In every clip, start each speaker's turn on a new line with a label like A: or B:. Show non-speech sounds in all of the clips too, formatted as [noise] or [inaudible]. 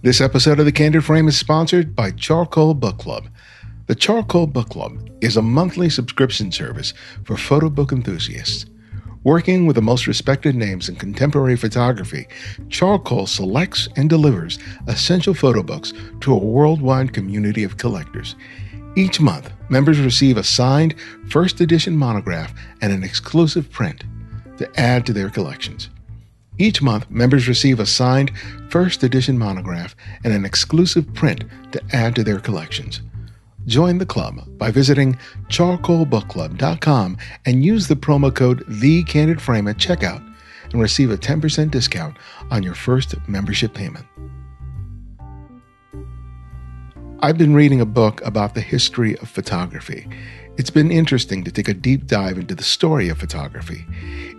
A: This episode of The Candid Frame is sponsored by Charcoal Book Club. The Charcoal Book Club is a monthly subscription service for photo book enthusiasts. Working with the most respected names in contemporary photography, Charcoal selects and delivers essential photo books to a worldwide community of collectors. Each month, members receive a signed first edition monograph and an exclusive print to add to their collections. Each month, members receive a signed first edition monograph and an exclusive print to add to their collections. Join the club by visiting charcoalbookclub.com and use the promo code TheCandidFrame at checkout and receive a 10% discount on your first membership payment. I've been reading a book about the history of photography. It's been interesting to take a deep dive into the story of photography.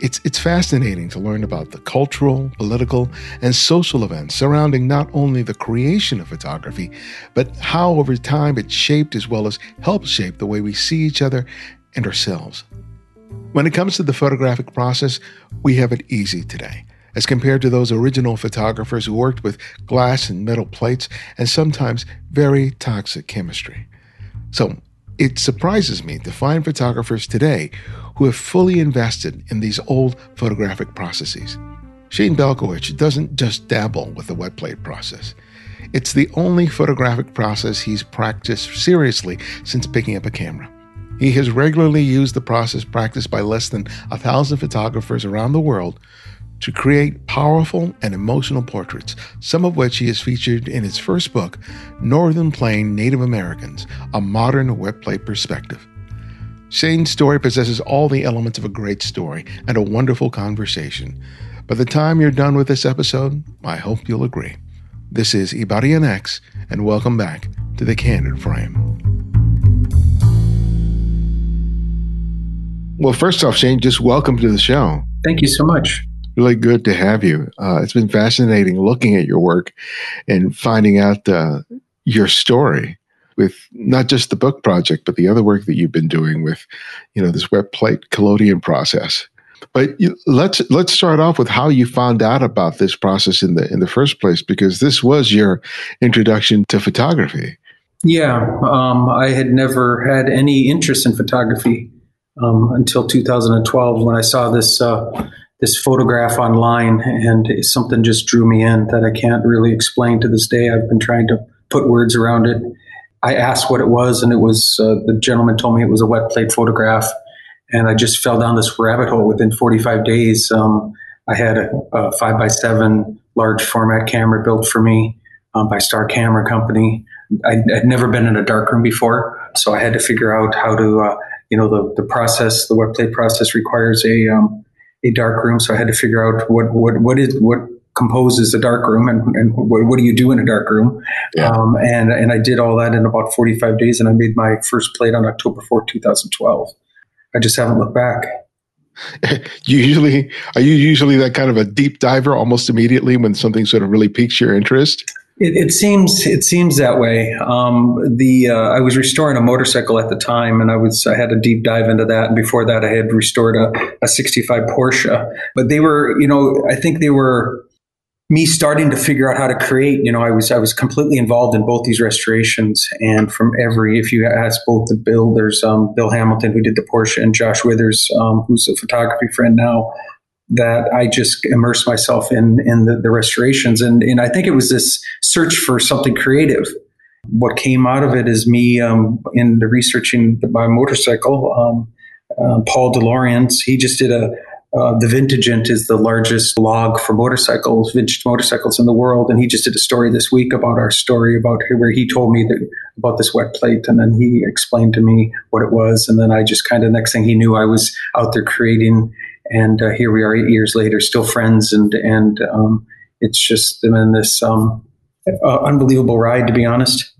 A: It's, it's fascinating to learn about the cultural, political, and social events surrounding not only the creation of photography, but how over time it shaped as well as helped shape the way we see each other and ourselves. When it comes to the photographic process, we have it easy today as compared to those original photographers who worked with glass and metal plates and sometimes very toxic chemistry. So, it surprises me to find photographers today who have fully invested in these old photographic processes. Shane Balkowitsch doesn't just dabble with the wet plate process. It's the only photographic process he's practiced seriously since picking up a camera. He has regularly used the process practiced by less than a thousand photographers around the world to create powerful and emotional portraits, some of which he has featured in his first book, Northern Plain Native Americans A Modern Wet Plate Perspective. Shane's story possesses all the elements of a great story and a wonderful conversation. By the time you're done with this episode, I hope you'll agree. This is Ibarionex, and welcome back to the Candid Frame. Well, first off, Shane, just welcome to the show.
B: Thank you so much
A: really good to have you. Uh, it's been fascinating looking at your work and finding out uh, your story with not just the book project, but the other work that you've been doing with, you know, this wet plate collodion process. But you, let's let's start off with how you found out about this process in the in the first place, because this was your introduction to photography.
B: Yeah, um, I had never had any interest in photography um, until 2012 when I saw this uh, this photograph online, and something just drew me in that I can't really explain to this day. I've been trying to put words around it. I asked what it was, and it was uh, the gentleman told me it was a wet plate photograph, and I just fell down this rabbit hole within 45 days. Um, I had a, a, five by seven large format camera built for me um, by Star Camera Company. I, would never been in a darkroom before, so I had to figure out how to, uh, you know, the, the process, the wet plate process requires a um, a dark room. So I had to figure out what what what is what composes a dark room and, and what, what, do you do in a dark room. Yeah. Um, and and I did all that in about 45 days, and I made my first plate on October 4, 2012. I just haven't looked back. [laughs]
A: you usually are you usually that kind of a deep diver almost immediately when something sort of really piques your interest?
B: It, it, seems it seems that way. Um, the uh, I was restoring a motorcycle at the time, and I was I had a deep dive into that. And before that, I had restored a, a '65 Porsche. But they were, you know, I think they were me starting to figure out how to create. You know, I was I was completely involved in both these restorations, and from every if you ask both the builders, um, Bill Hamilton who did the Porsche, and Josh Withers, um, who's a photography friend now that I just immersed myself in in the, the, restorations, and and I think it was this search for something creative. What came out of it is me um, in the researching my motorcycle. Um, uh, Paul d'Orléans, he just did a uh, the Vintagent is the largest blog for motorcycles, vintage motorcycles in the world, and he just did a story this week about our story about where he told me that about this wet plate, and then he explained to me what it was, and then I just kind of next thing he knew, I was out there creating and uh, here we are eight years later, still friends, and and um, it's just been this um, uh, unbelievable ride, to be honest.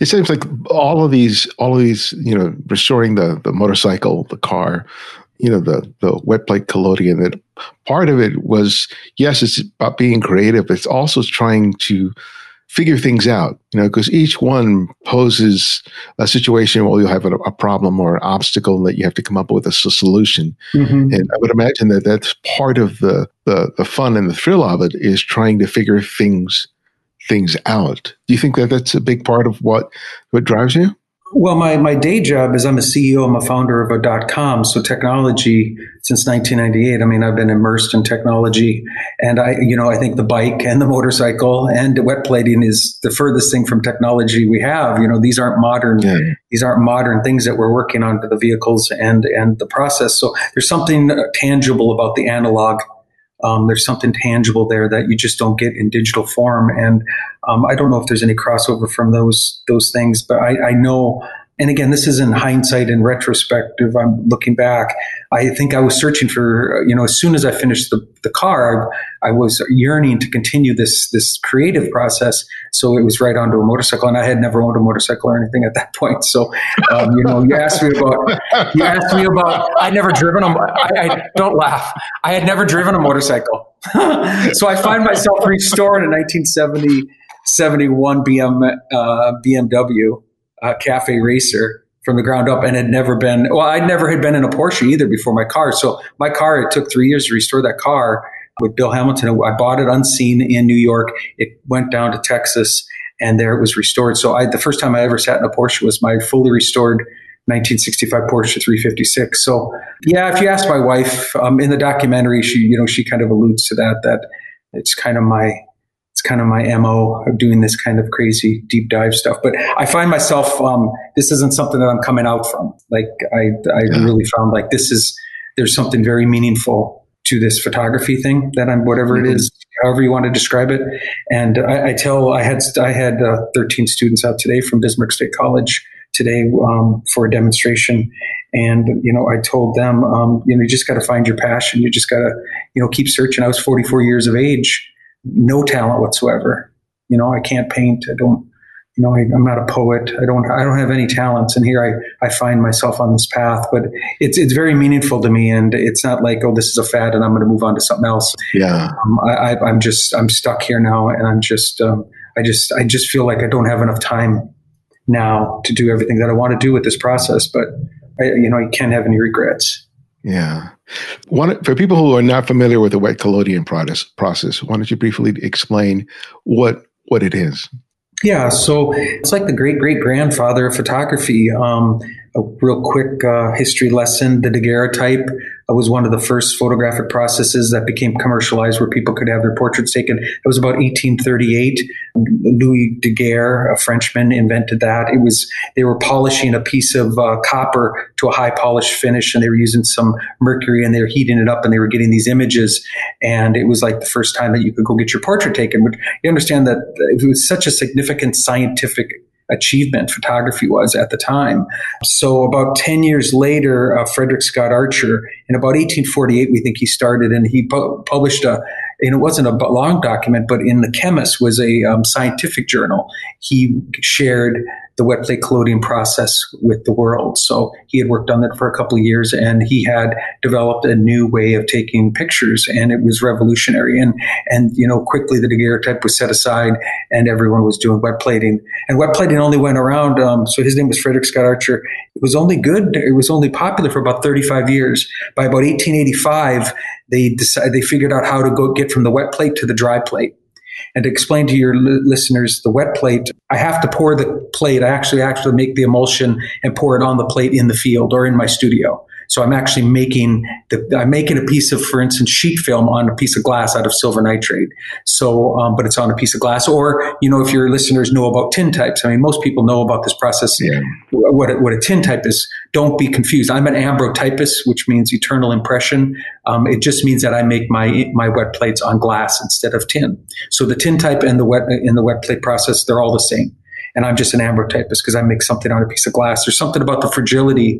A: It seems like all of these, all of these, you know, restoring the the motorcycle, the car, you know, the the wet plate collodion. That part of it was yes, it's about being creative. It's also trying to figure things out, you know, because each one poses a situation where you'll have a, a, problem or an obstacle that you have to come up with a solution. Mm-hmm. And I would imagine that that's part of the, the, the fun and the thrill of it is trying to figure things things out. Do you think that that's a big part of what what drives you?
B: Well, my, my day job is I'm a CEO, I'm a founder of a dot com. So technology since 1998. I mean, I've been immersed in technology and I, you know, I think the bike and the motorcycle and wet plating is the furthest thing from technology we have. You know, these aren't modern, yeah. these aren't modern things that we're working on to the vehicles and, and the process. So there's something tangible about the analog um, there's something tangible there that you just don't get in digital form. And um, I don't know if there's any crossover from those those things, but I, I know and again, this is in hindsight and retrospective. I'm looking back. I think I was searching for, you know, as soon as I finished the, the car, I, I, was yearning to continue this this creative process. So it was right onto a motorcycle, and I had never owned a motorcycle or anything at that [laughs] point. So, um, you know, you asked me about, you asked me about. I'd never driven a. I, I don't laugh. I had never driven a motorcycle, [laughs] so I find myself restoring a 1970 71 BM uh, BMW uh, cafe racer from the ground up and had never been well i never had been in a porsche either before my car. So my car it took three years to restore that car with bill hamilton. I bought it unseen in new york. It went down to texas and there it was restored. So I, the first time i ever sat in a porsche was my fully restored 1965 Porsche 356. So, yeah, if you ask my wife um, in the documentary, she you know she kind of alludes to that that it's kind of my it's kind of my mo of doing this kind of crazy deep dive stuff. But I find myself um, this isn't something that I'm coming out from. Like I, I yeah. really found like this is there's something very meaningful to this photography thing that I'm whatever mm-hmm. it is, however you want to describe it. And I, I tell I had I had uh, 13 students out today from Bismarck State College today um, for a demonstration. And, you know, I told them, um, you know, you just got to find your passion. You just got to, you know, keep searching. I was 44 years of age no talent whatsoever. You know, I can't paint. I don't, you know, I, am not a poet. I don't, I don't have any talents. And here I, I find myself on this path, but it's, it's very meaningful to me. And it's not like, oh, this is a fad and I'm going to move on to something else.
A: Yeah.
B: Um, I, am just, I'm stuck here now. And I'm just, um, I just, I just feel like I don't have enough time now to do everything that I want to do with this process. But I, you know, I can't have any regrets.
A: Yeah. One, for people who are not familiar with the wet collodion process, process, why don't you briefly explain what what it is?
B: Yeah, so it's like the great great grandfather of photography. Um, a real quick uh, history lesson. The daguerreotype was one of the first photographic processes that became commercialized where people could have their portraits taken. It was about 1838. Louis Daguerre, a Frenchman, invented that. It was they were polishing a piece of uh, copper to a high polished finish, and they were using some mercury, and they were heating it up, and they were getting these images. And it was like the first time that you could go get your portrait taken. But you understand that it was such a significant scientific achievement photography was at the time. So about 10 years later, uh, Frederick Scott Archer, in about 1848, we think he started, and he pu- published a, and it wasn't a long document, but in the Chemist was a um, scientific journal. He shared the wet plate collodion process with the world. So he had worked on that for a couple of years and he had developed a new way of taking pictures and it was revolutionary. And, and, you know, quickly the daguerreotype was set aside and everyone was doing wet plating. And wet plating only went around. Um, so his name was Frederick Scott Archer. It was only good. It was only popular for about 35 years. By about 1885, they decided, they figured out how to go get from the wet plate to the dry plate. And explain to your listeners, the wet plate, I have to pour the plate. I actually actually make the emulsion and pour it on the plate in the field or in my studio. So I'm actually making the, I'm making a piece of, for instance, sheet film on a piece of glass out of silver nitrate. So, um, but it's on a piece of glass. Or, you know, if your listeners know about tintypes, I mean, most people know about this process. Yeah. What, a, what a tintype is. Don't be confused. I'm an ambrotypist, which means eternal impression. Um, it just means that I make my my wet plates on glass instead of tin. So the tintype and the wet in the wet plate process, they're all the same and I'm just an ambrotypist because I make something on a piece of glass. There's something about the fragility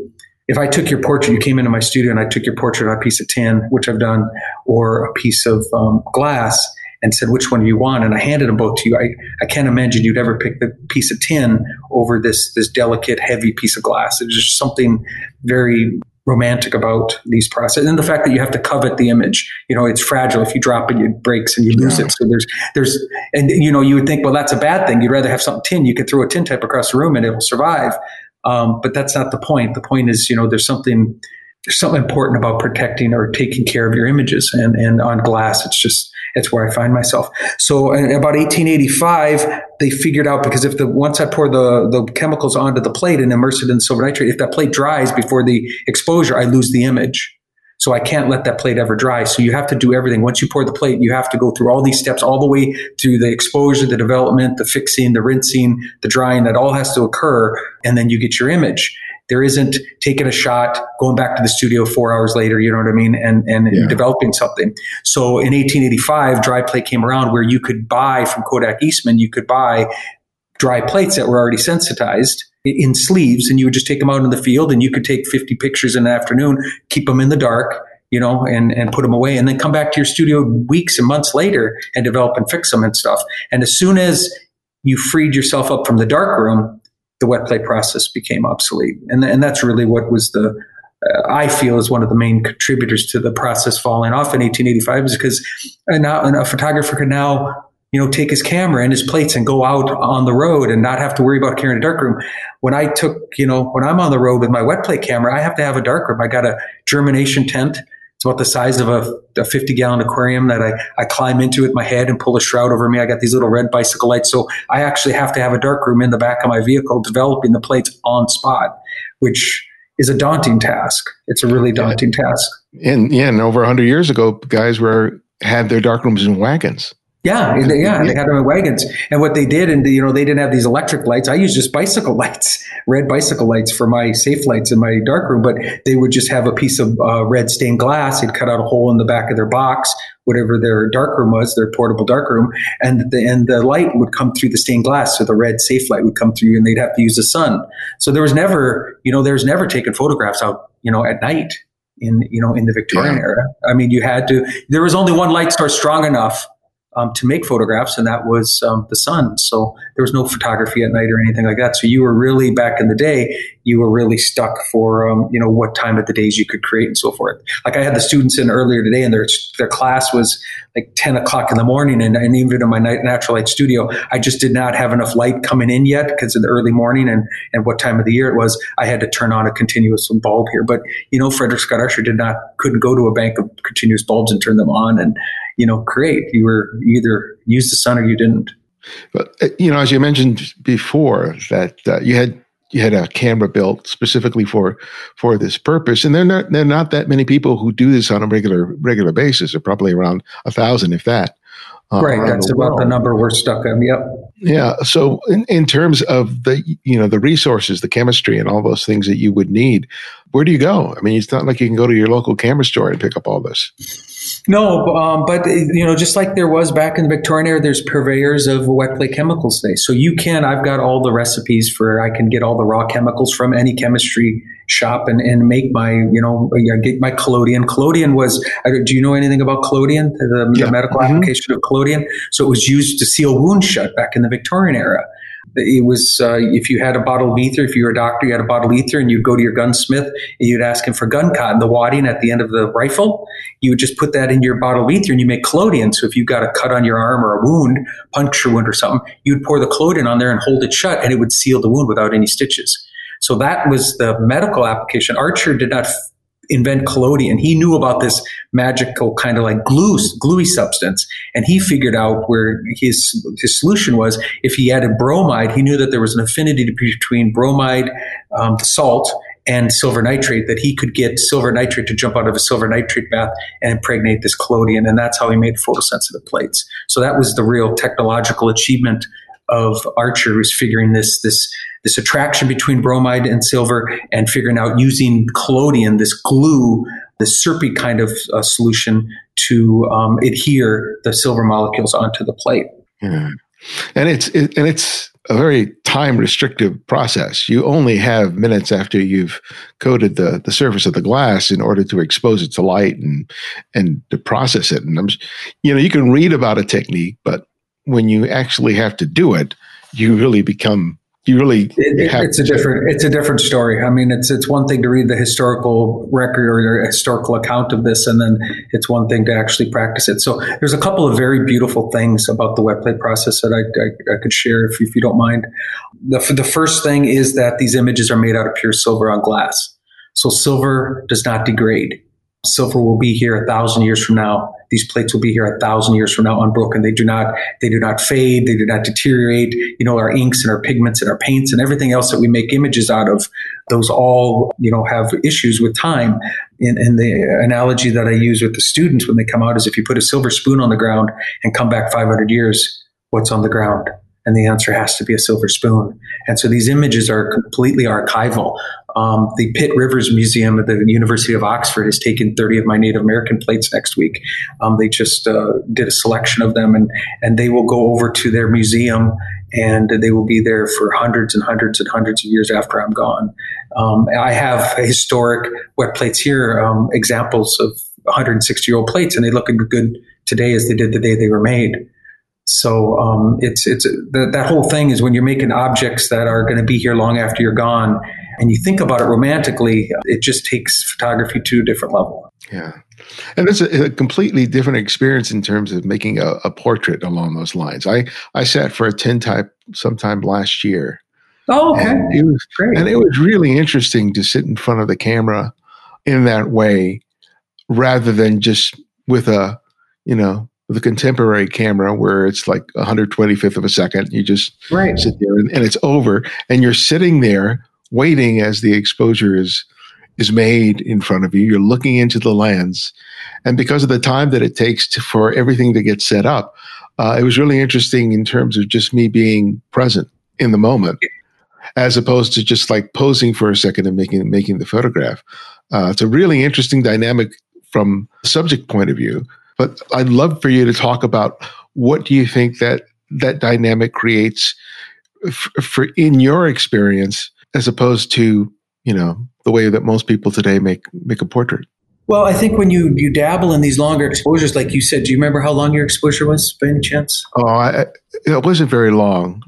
B: if I took your portrait, you came into my studio and I took your portrait on a piece of tin, which I've done, or a piece of um, glass, and said, which one do you want? And I handed them both to you. I, I can't imagine you'd ever pick the piece of tin over this, this delicate, heavy piece of glass. There's just something very romantic about these processes and the fact that you have to covet the image you know it's fragile if you drop it it breaks and you lose yeah. it so there's there's and you know you would think well that's a bad thing you'd rather have something tin you could throw a tin type across the room and it will survive um, but that's not the point. The point is, you know, there's something there's something important about protecting or taking care of your images. And, and on glass, it's just, it's where I find myself. So in about 1885, they figured out because if the, once I pour the, the chemicals onto the plate and immerse it in silver nitrate, if that plate dries before the exposure, I lose the image. So I can't let that plate ever dry. So you have to do everything. Once you pour the plate, you have to go through all these steps, all the way through the exposure, the development, the fixing, the rinsing, the drying. That all has to occur, and then you get your image. There isn't taking a shot, going back to the studio four hours later, you know what I mean, and, and yeah. developing something. So in 1885, dry plate came around where you could buy from Kodak Eastman, you could buy dry plates that were already sensitized in sleeves and you would just take them out in the field and you could take 50 pictures in the afternoon, keep them in the dark, you know, and, and put them away and then come back to your studio weeks and months later and develop and fix them and stuff. And as soon as you freed yourself up from the dark room, the wet plate process became obsolete. And, and that's really what was the, uh, I feel is one of the main contributors to the process falling off in 1885 is because now a photographer can now, you know, take his camera and his plates and go out on the road and not have to worry about carrying a darkroom. When I took, you know, when I'm on the road with my wet plate camera, I have to have a darkroom. I got a germination tent it's about the size of a, a 50 gallon aquarium that I, I climb into with my head and pull a shroud over me. I got these little red bicycle lights. So I actually have to have a dark room in the back of my vehicle developing the plates on spot, which is a daunting task. It's a really daunting yeah. task.
A: And yeah, and over 100 years ago, guys were had their dark rooms in wagons.
B: Yeah, yeah, they had them in wagons. And what they did, and you know, they didn't have these electric lights. I used just bicycle [laughs] lights, red bicycle lights for my safe lights in my darkroom. But they would just have a piece of uh, red stained glass. They'd cut out a hole in the back of their box, whatever their darkroom was, their portable darkroom, and the and the light would come through the stained glass. So the red safe light would come through, and they'd have to use the sun. So there was never, you know, there was never taking photographs out, you know, at night in you know in the Victorian yeah. era. I mean, you had to. There was only one light source strong enough um, to make photographs, and that was um, the sun. So there was no photography at night or anything like that. So you were really back in the day, you were really stuck for um, you know what time of the days you could create and so forth. Like I had the students in earlier today, and their their class was like ten o'clock in the morning, and, and even in my night natural light studio, I just did not have enough light coming in yet because in the early morning and and what time of the year it was. I had to turn on a continuous bulb here, but you know Frederick Scott Archer did not couldn't go to a bank of continuous bulbs and turn them on and you know create. You were either used the sun or you didn't.
A: But uh, you know, as you mentioned before, that uh, you had had a camera built specifically for for this purpose, and they're not they're not that many people who do this on a regular regular basis. They're probably around a thousand, if that.
B: Uh, right, that's the about the number we're stuck on. Yep.
A: Yeah. So, in, in terms of the you know the resources, the chemistry, and all those things that you would need, where do you go? I mean, it's not like you can go to your local camera store and pick up all this.
B: No, um, but you know, just like there was back in the Victorian era, there's purveyors of wet plate chemicals today. So you can. I've got all the recipes for. I can get all the raw chemicals from any chemistry shop and, and make my you know get my collodion. Collodion was. Do you know anything about collodion? The, yeah. the medical mm-hmm. application of collodion. So it was used to seal wounds shut back in the Victorian era. It was uh, if you had a bottle of ether, if you were a doctor, you had a bottle of ether, and you'd go to your gunsmith and you'd ask him for gun cotton, the wadding at the end of the rifle. You would just put that in your bottle of ether, and you make collodion. So if you've got a cut on your arm or a wound, puncture wound or something, you'd pour the collodion on there and hold it shut, and it would seal the wound without any stitches. So that was the medical application. Archer did not invent collodion. He knew about this magical kind of like glue, gluey substance, and he figured out where his his solution was. If he added bromide, he knew that there was an affinity between bromide, um, salt, and silver nitrate that he could get silver nitrate to jump out of a silver nitrate bath and impregnate this collodion, and that's how he made photosensitive plates. So that was the real technological achievement of Archer, was figuring this this this attraction between bromide and silver and figuring out using collodion, this glue, this syrupy kind of uh, solution to um, adhere the silver molecules onto the plate.
A: Yeah. And it's it, and it's a very time restrictive process. You only have minutes after you've coated the, the surface of the glass in order to expose it to light and and to process it. And I'm, you know, you can read about a technique, but when you actually have to do it, you really become you really
B: it, it's a different it's a different story. I mean it's it's one thing to read the historical record or historical account of this and then it's one thing to actually practice it. So there's a couple of very beautiful things about the wet plate process that i, I, I could share if, if you don't mind. The, the first thing is that these images are made out of pure silver on glass. So silver does not degrade. Silver will be here a thousand years from now. These plates will be here a thousand years from now unbroken. They do not, they do not fade. They do not deteriorate. You know, our inks and our pigments and our paints and everything else that we make images out of, those all, you know, have issues with time. And, and the analogy that I use with the students when they come out is if you put a silver spoon on the ground and come back 500 years, what's on the ground? And the answer has to be a silver spoon. And so these images are completely archival. Um, the Pitt Rivers Museum at the University of Oxford has taken 30 of my Native American plates next week. Um, they just uh, did a selection of them, and, and they will go over to their museum and they will be there for hundreds and hundreds and hundreds of years after I'm gone. Um, I have historic wet plates here, um, examples of 160 year old plates, and they look as good today as they did the day they were made. So um, it's it's the, that whole thing is when you're making objects that are going to be here long after you're gone, and you think about it romantically, it just takes photography to a different level.
A: Yeah, and it's a, a completely different experience in terms of making a, a, portrait along those lines. I I sat for a tintype sometime last year.
B: Oh, okay,
A: and it was great, and it was really interesting to sit in front of the camera in that way, rather than just with a you know the contemporary camera where it's like 125th of a second. You just right. sit there and, and, it's over, and you're sitting there waiting as the exposure is is made in front of you. You're looking into the lens, and because of the time that it takes to, for everything to get set up, uh, it was really interesting in terms of just me being present in the moment, as opposed to just like posing for a second and making making the photograph. Uh, it's a really interesting dynamic from subject point of view but I'd love for you to talk about what do you think that that dynamic creates f- for in your experience as opposed to you know the way that most people today make make a portrait.
B: Well, I think when you you dabble in these longer exposures, like you said, do you remember how long your exposure was by any chance?
A: Oh, I, it wasn't very long.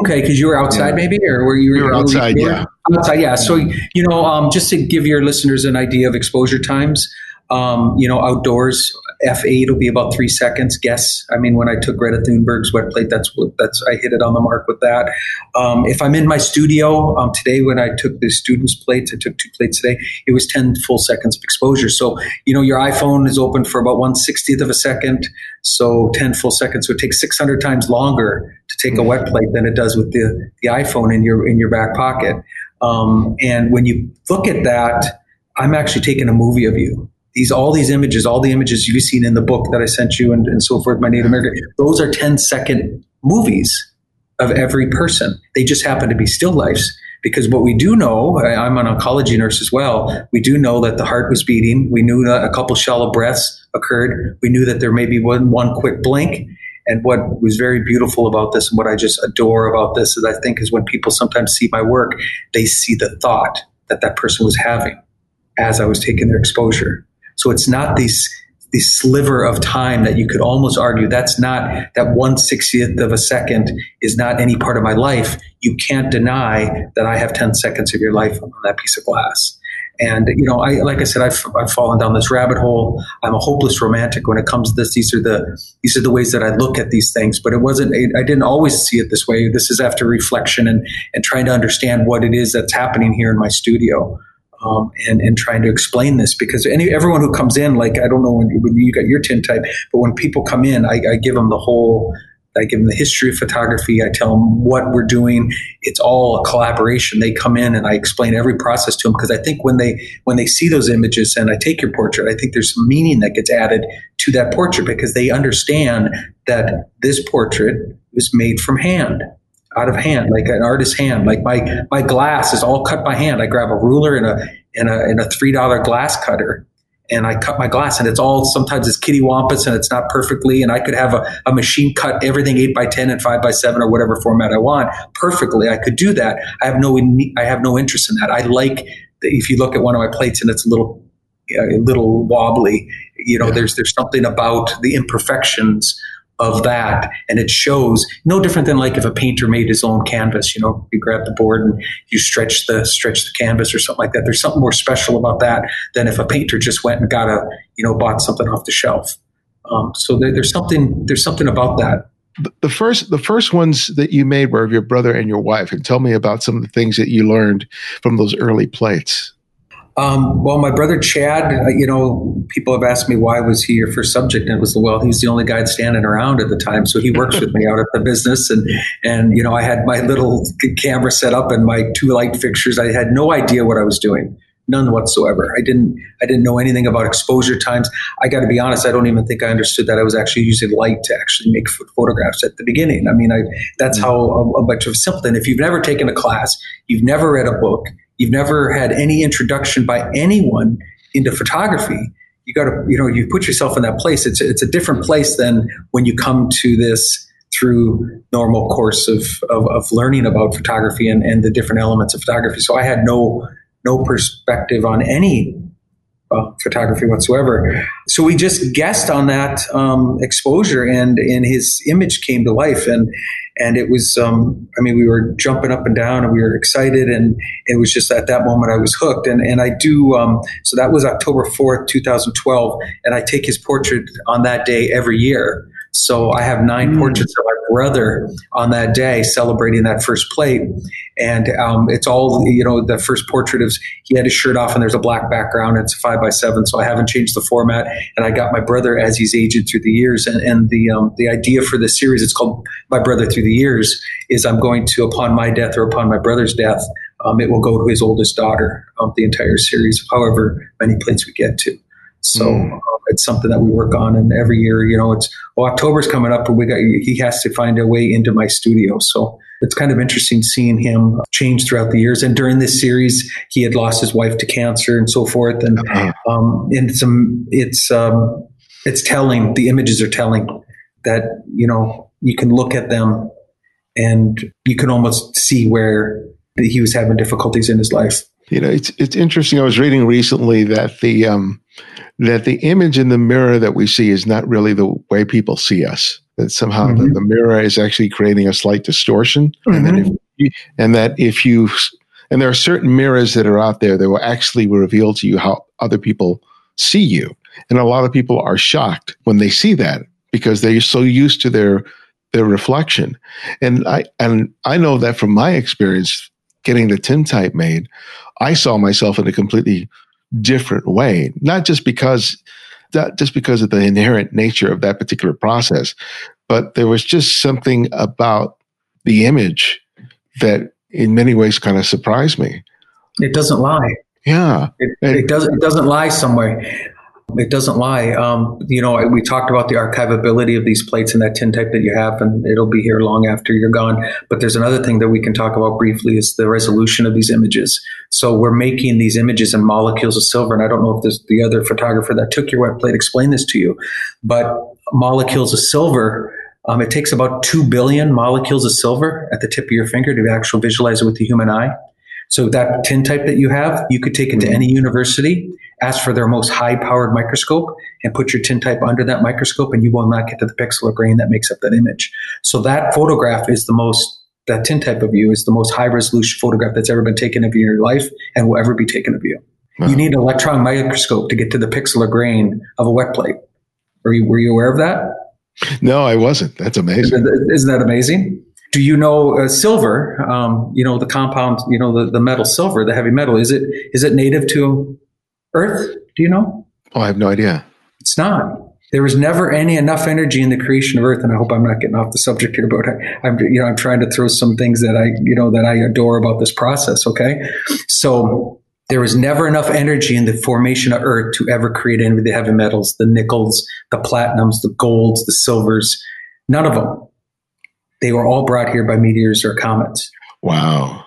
B: Okay, because you were outside, yeah. maybe, or were you?
A: We were outside, yeah.
B: Outside, yeah. So you know, um, just to give your listeners an idea of exposure times, um, you know, outdoors, F8 will be about three seconds. Guess. I mean, when I took Greta Thunberg's wet plate, that's what that's I hit it on the mark with that. Um, if I'm in my studio um, today, when I took the students' plates, I took two plates today. It was 10 full seconds of exposure. So you know, your iPhone is open for about one sixtieth of a second. So 10 full seconds would take 600 times longer to take a wet plate than it does with the the iPhone in your in your back pocket. Um, and when you look at that, I'm actually taking a movie of you these all these images, all the images you've seen in the book that I sent you and, and so forth, my Native American, those are 10 second movies of every person. They just happen to be still lifes. Because what we do know, I'm an oncology nurse as well, we do know that the heart was beating. We knew that a couple shallow breaths occurred. We knew that there may be one, one quick blink. And what was very beautiful about this and what I just adore about this is I think is when people sometimes see my work, they see the thought that that person was having as I was taking their exposure. So it's not this this sliver of time that you could almost argue that's not that one sixtieth of a second is not any part of my life. You can't deny that I have 10 seconds of your life on that piece of glass. And you know, I like I said, I've, I've fallen down this rabbit hole. I'm a hopeless romantic when it comes to this. These are the these are the ways that I look at these things. But it wasn't. I didn't always see it this way. This is after reflection and and trying to understand what it is that's happening here in my studio um, and and trying to explain this because any everyone who comes in, like I don't know when, when you got your tintype, but when people come in, I, I give them the whole. I give them the history of photography. I tell them what we're doing. It's all a collaboration. They come in and I explain every process to them because I think when they when they see those images and I take your portrait, I think there's some meaning that gets added to that portrait because they understand that this portrait was made from hand out of hand, like an artist's hand. Like my my glass is all cut by hand. I grab a ruler and a and a and a three dollar glass cutter, and I cut my glass, and it's all sometimes it's kitty wampus and it's not perfectly. And I could have a, a machine cut everything eight by ten and five by seven or whatever format I want perfectly. I could do that. I have no I have no interest in that. I like if you look at one of my plates and it's a little a little wobbly. You know, yeah. there's there's something about the imperfections of that and it shows no different than like if a painter made his own canvas you know you grab the board and you stretch the stretch the canvas or something like that. There's something more special about that than if a painter just went and got a you know bought something off the shelf. Um, so there, there's something there's something about that.
A: The first the first ones that you made were of your brother and your wife and tell me about some of the things that you learned from those early plates
B: Um, well, my brother Chad, uh, you know, people have asked me why was he your first subject, and it was well, he was the only guy standing around at the time, so he works with me out at the business, and and you know, I had my little camera set up and my two light fixtures. I had no idea what I was doing, none whatsoever. I didn't I didn't know anything about exposure times. I got to be honest, I don't even think I understood that I was actually using light to actually make photographs at the beginning. I mean, I that's how a, a bunch of simple. And if you've never taken a class, you've never read a book you've never had any introduction by anyone into photography, you got to, you know, you put yourself in that place. It's, it's a different place than when you come to this through normal course of, of, of learning about photography and, and the different elements of photography. So I had no, no perspective on any uh, photography whatsoever. So we just guessed on that um, exposure, and and his image came to life, and and it was um, i mean we were jumping up and down and we were excited and it was just at that moment i was hooked. And, and i do um, so that was october 4th 2012 and i take his portrait on that day every year so I have nine mm. portraits of my brother on that day celebrating that first plate. And um, it's all, you know, the first portrait is he had his shirt off and there's a black background. It's a five by seven. So I haven't changed the format. And I got my brother as he's aged through the years. And, and the, um, the idea for this series, it's called My Brother Through the Years, is I'm going to, upon my death or upon my brother's death, um, it will go to his oldest daughter, um, the entire series, however many plates we get to. So mm. It's something that we work on, and every year, you know, it's well, October's coming up, and we got he has to find a way into my studio. So it's kind of interesting seeing him change throughout the years. And during this series, he had lost his wife to cancer and so forth. And uh-huh. um, and um, it's um, it's telling. The images are telling that you know you can look at them, and you can almost see where he was having difficulties in his life.
A: You know, it's it's interesting. I was reading recently that the um, that the image in the mirror that we see is not really the way people see us. That somehow mm-hmm. the, the, mirror is actually creating a slight distortion, mm-hmm. and if and that if you and there are certain mirrors that are out there that will actually reveal to you how other people see you, and a lot of people are shocked when they see that because they're so used to their their reflection, and I and I know that from my experience getting the tintype made, I saw myself in a completely different way, not just because that just because of the inherent nature of that particular process, but there was just something about the image that in many ways kind of surprised me.
B: It doesn't lie.
A: Yeah.
B: It, it doesn't it doesn't lie somewhere. It doesn't lie. Um, you know, we talked about the archivability of these plates and that tintype that you have, and it'll be here long after you're gone. But there's another thing that we can talk about briefly is the resolution of these images. So we're making these images in molecules of silver, and I don't know if there's the other photographer that took your wet plate explained this to you, but molecules of silver. Um, it takes about two billion molecules of silver at the tip of your finger to actually visualize it with the human eye. So that tintype that you have, you could take it to mm-hmm. any university ask for their most high powered microscope and put your tintype under that microscope and you will not get to the pixel or grain that makes up that image. So that photograph is the most, that tintype of you is the most high resolution photograph that's ever been taken of you in your life and will ever be taken of you. Wow. You need an electron microscope to get to the pixel or grain of a wet plate. Were you, were you aware of that?
A: No, I wasn't. That's amazing.
B: Isn't that amazing? Do you know uh, silver? Um, you know the compound. You know the, the metal silver, the heavy metal. Is it is it native to Earth? Do you know?
A: Oh, I have no idea.
B: It's not. There was never any enough energy in the creation of Earth, and I hope I'm not getting off the subject here, but I, am you know I'm trying to throw some things that I you know that I adore about this process. Okay, so there was never enough energy in the formation of Earth to ever create any of the heavy metals, the nickels, the platinums, the golds, the silvers. None of them. They were all brought here by meteors or comets.
A: Wow.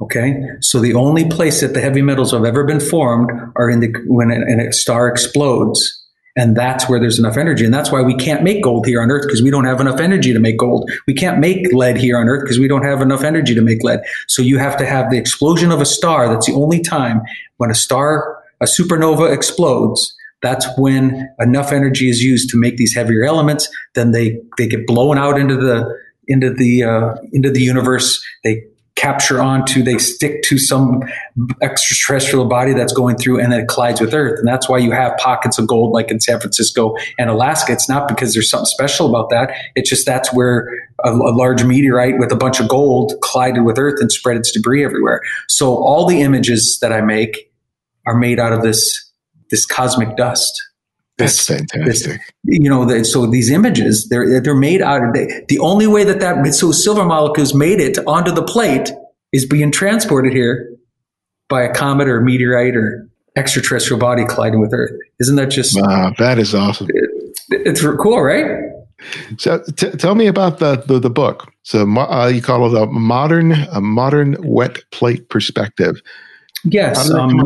B: Okay, so the only place that the heavy metals have ever been formed are in the when a, a star explodes, and that's where there's enough energy, and that's why we can't make gold here on Earth because we don't have enough energy to make gold. We can't make lead here on Earth because we don't have enough energy to make lead. So you have to have the explosion of a star. That's the only time when a star, a supernova explodes. That's when enough energy is used to make these heavier elements. Then they they get blown out into the into the uh, into the universe. They capture onto, they stick to some extraterrestrial body that's going through and then it collides with Earth. And that's why you have pockets of gold like in San Francisco and Alaska. It's not because there's something special about that. It's just that's where a, a large meteorite with a bunch of gold collided with Earth and spread its debris everywhere. So all the images that I make are made out of this this cosmic dust.
A: That's this, fantastic.
B: This, you know, the, so these images they're they're made out of the, the only way that that so silver molecules made it onto the plate is being transported here by a comet or meteorite or extraterrestrial body colliding with Earth. Isn't that just
A: wow? That is awesome. It,
B: it's cool, right?
A: So t- tell me about the, the, the book. So uh, you call it a modern a modern wet plate perspective.
B: Yes, um,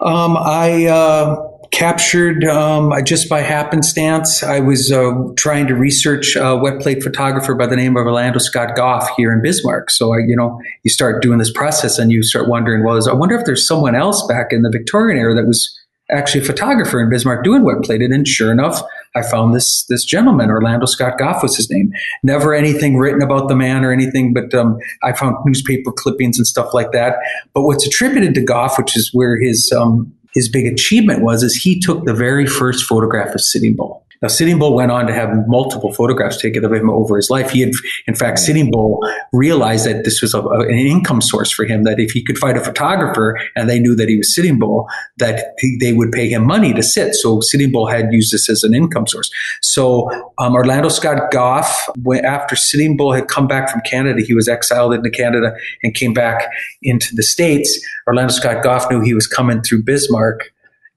B: um, I uh, captured um, just by happenstance. I was uh, trying to research a wet plate photographer by the name of Orlando Scott Goff here in Bismarck. So I, you know, you start doing this process and you start wondering, well, I wonder if there's someone else back in the Victorian era that was actually a photographer in Bismarck doing wet plated. And sure enough, I found this this gentleman, Orlando Scott Goff was his name. Never anything written about the man or anything, but um, I found newspaper clippings and stuff like that. But what's attributed to Goff, which is where his um, his big achievement was, is he took the very first photograph of Sitting Bull. Now, Sitting Bull went on to have multiple photographs taken of him over his life. He had, in fact, Sitting Bull realized that this was a, an income source for him, that if he could find a photographer and they knew that he was Sitting Bull, that he, they would pay him money to sit. So Sitting Bull had used this as an income source. So um, Orlando Scott Goff, when, after Sitting Bull had come back from Canada, he was exiled into Canada and came back into the States. Orlando Scott Goff knew he was coming through Bismarck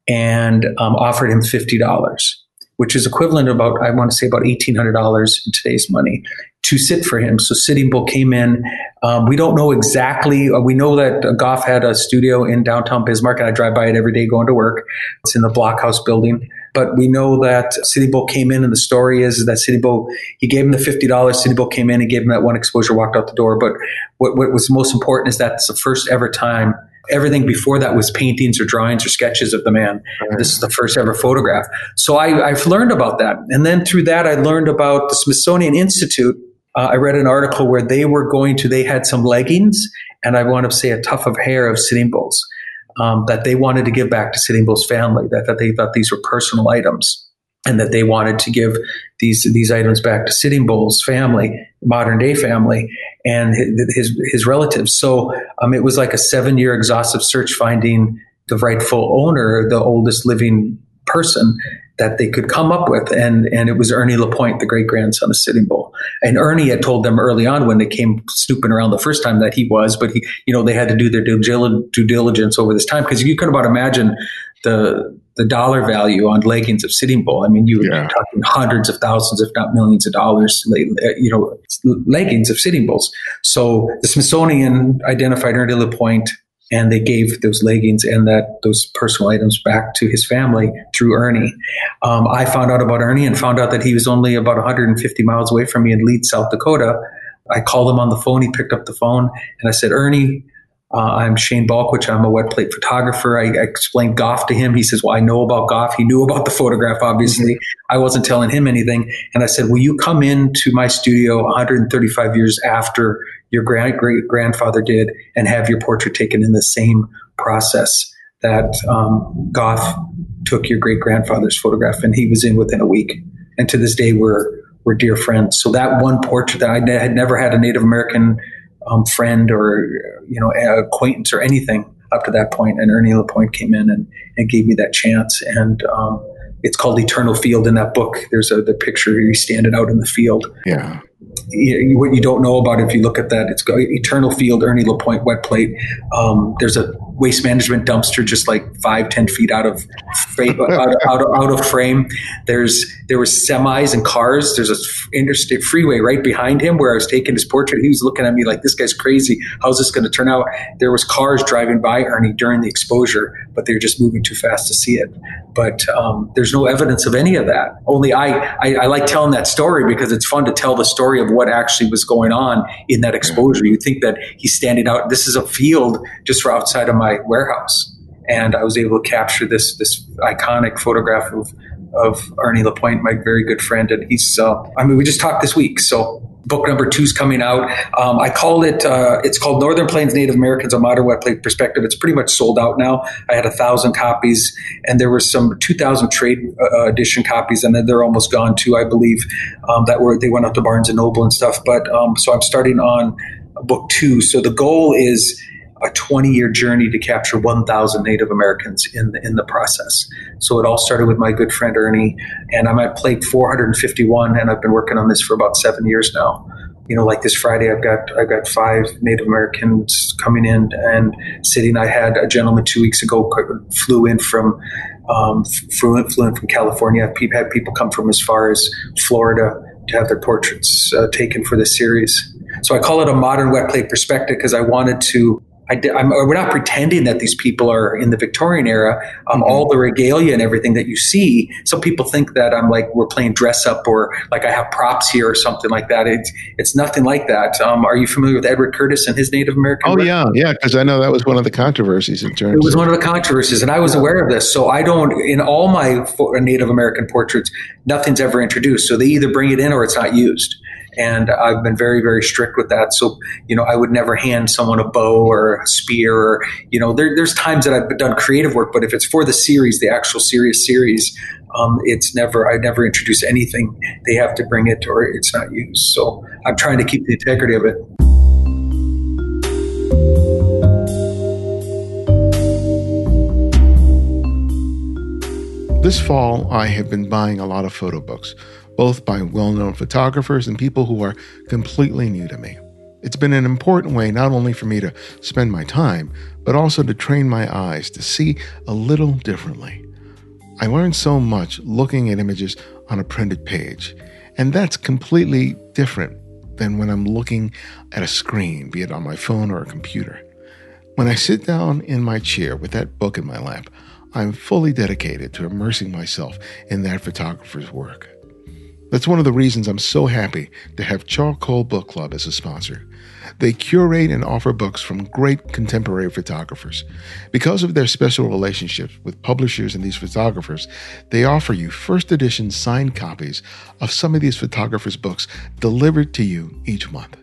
B: and um, offered him $50 which is equivalent to about, I want to say about $1,800 in today's money to sit for him. So Sitting Bull came in. Um, we don't know exactly. Uh, we know that Goff had a studio in downtown Bismarck, and I drive by it every day going to work. It's in the Blockhouse building. But we know that Sitting Bull came in, and the story is that Sitting Bull, he gave him the $50. Sitting Bull came in and gave him that one exposure, walked out the door. But what, what was most important is that it's the first ever time Everything before that was paintings or drawings or sketches of the man. Right. This is the first ever photograph. So I, have learned about that. And then through that, I learned about the Smithsonian Institute. Uh, I read an article where they were going to, they had some leggings and I want to say a tuft of hair of Sitting Bulls um, that they wanted to give back to Sitting Bull's family, that, that they thought these were personal items and that they wanted to give these these items back to Sitting Bull's family, modern day family, and his his relatives. So um, it was like a seven year exhaustive search finding the rightful owner, the oldest living person that they could come up with, and and it was Ernie Lapointe, the great grandson of Sitting Bull. And Ernie had told them early on when they came snooping around the first time that he was, but he, you know, they had to do their due diligence over this time because you could about imagine the the dollar value on leggings of Sitting Bull. I mean, you were yeah. talking hundreds of thousands, if not millions of dollars, you know, leggings of Sitting Bulls. So the Smithsonian identified Ernie Lapointe and they gave those leggings and that those personal items back to his family through Ernie. Um, I found out about Ernie and found out that he was only about 150 miles away from me in Leeds, South Dakota. I called him on the phone. He picked up the phone and I said, Ernie, uh, I'm Shane Balkowitsch. I'm a wet plate photographer. I, I, explained Goff to him. He says, Well, I know about Goff. He knew about the photograph, obviously. Mm-hmm. I wasn't telling him anything. And I said, Will you come into my studio 135 years after your great great grandfather did and have your portrait taken in the same process that um, Goff took your great grandfather's photograph? And he was in within a week. And to this day, we're, we're dear friends. So that one portrait that I had never had a Native American um, friend or you know acquaintance or anything up to that point. And Ernie Lapointe came in and, and gave me that chance. And um, it's called Eternal Field in that book. There's a the picture he's standing out in the field.
A: Yeah.
B: You, what you don't know about it, if you look at that, it's Eternal Field, Ernie Lapointe wet plate. Um, there's a waste management dumpster just like five, ten feet out of out, of, out, out of frame. There's there was semis and cars. There's a interstate freeway right behind him where I was taking his portrait. He was looking at me like this guy's crazy. How's this going to turn out? There was cars driving by Ernie during the exposure, but they're just moving too fast to see it. But um, there's no evidence of any of that. Only I, I I like telling that story because it's fun to tell the story of what actually was going on in that exposure. You think that he's standing out. This is a field just for outside of my my warehouse, and I was able to capture this this iconic photograph of of Ernie Lapointe, my very good friend, and he's. Uh, I mean, we just talked this week, so book number two is coming out. Um, I called it. Uh, it's called Northern Plains Native Americans: A Modern Plate Perspective. It's pretty much sold out now. I had a thousand copies, and there were some two thousand trade uh, edition copies, and then they're almost gone too, I believe. Um, that were they went out to Barnes and Noble and stuff. But um, so I'm starting on book two. So the goal is a 20 year journey to capture 1,000 Native Americans in the, in the process. So it all started with my good friend Ernie, and I'm at plate 451, and I've been working on this for about seven years now. You know, like this Friday, I've got I've got five Native Americans coming in and sitting. I had a gentleman two weeks ago flew in from um, flew, in, flew in from California. I've had people come from as far as Florida to have their portraits uh, taken for this series. So I call it a modern wet plate perspective because I wanted to I am we're not pretending that these people are in the Victorian era. Um, mm-hmm. All the regalia and everything that you see, some people think that I'm like we're playing dress up or like I have props here or something like that. It's it's nothing like that. Um, are you familiar with Edward Curtis and his Native American?
A: Oh yeah, yeah, because I know that was one of the controversies in terms.
B: It was of- one of the controversies, and I was aware of this. So I don't in all my Native American portraits, nothing's ever introduced. So they either bring it in or it's not used and I've been very very strict with that. So you know, I would never hand someone a bow or a spear. Or, you know, there, there's times that I've done creative work, but if it's for the series, the actual serious series, um, it's never I never introduce anything. They have to bring it or it's not used. So I'm trying to keep the integrity of it.
A: This fall, I have been buying a lot of photo books both by well known photographers and people who are completely new to me. It's been an important way not only for me to spend my time, but also to train my eyes to see a little differently. I learned so much looking at images on a printed page, and that's completely different than when I'm looking at a screen, be it on my phone or a computer. When I sit down in my chair with that book in my lap, I'm fully dedicated to immersing myself in that photographer's work. That's one of the reasons I'm so happy to have Charcoal Book Club as a sponsor. They curate and offer books from great contemporary photographers. Because of their special relationships with publishers and these photographers, they offer you first edition signed copies of some of these photographers' books delivered to you each month.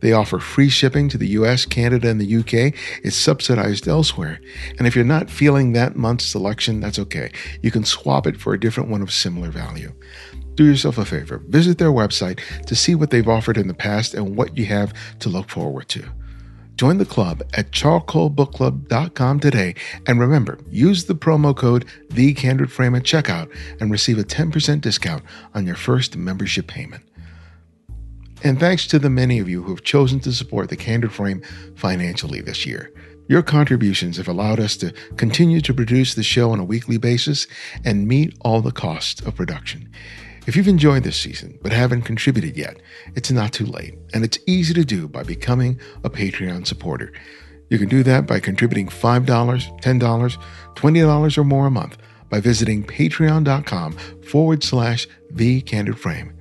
A: They offer free shipping to the US, Canada, and the UK. It's subsidized elsewhere. And if you're not feeling that month's selection, that's okay. You can swap it for a different one of similar value do yourself a favor visit their website to see what they've offered in the past and what you have to look forward to. Join the club at charcoalbookclub.com today and remember, use the promo code TheCandidFrame at checkout and receive a 10% discount on your first membership payment. And thanks to the many of you who have chosen to support the Candid Frame financially this year. Your contributions have allowed us to continue to produce the show on a weekly basis and meet all the costs of production. If you've enjoyed this season but haven't contributed yet, it's not too late, and it's easy to do by becoming a Patreon supporter. You can do that by contributing $5, $10, $20 or more a month by visiting patreon.com forward slash the candid frame.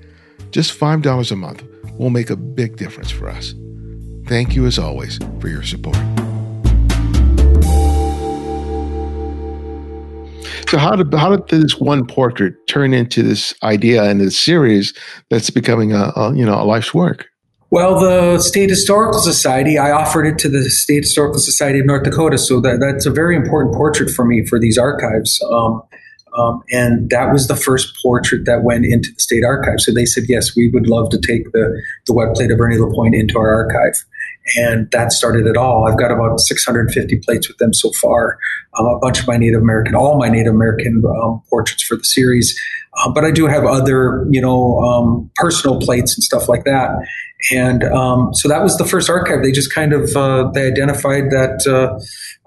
A: Just $5 a month will make a big difference for us. Thank you as always for your support. So how did how did this one portrait turn into this idea and this series that's becoming a, a you know a life's work?
B: Well, the State Historical Society, I offered it to the State Historical Society of North Dakota, so that, that's a very important portrait for me for these archives. Um, um, and that was the first portrait that went into the state archive. So they said, yes, we would love to take the, the wet plate of Ernie Lapointe into our archive. And that started it all. I've got about 650 plates with them so far. Um, a bunch of my Native American, all my Native American um, portraits for the series. Uh, but I do have other, you know, um, personal plates and stuff like that. And um, so that was the first archive. They just kind of uh, they identified that uh,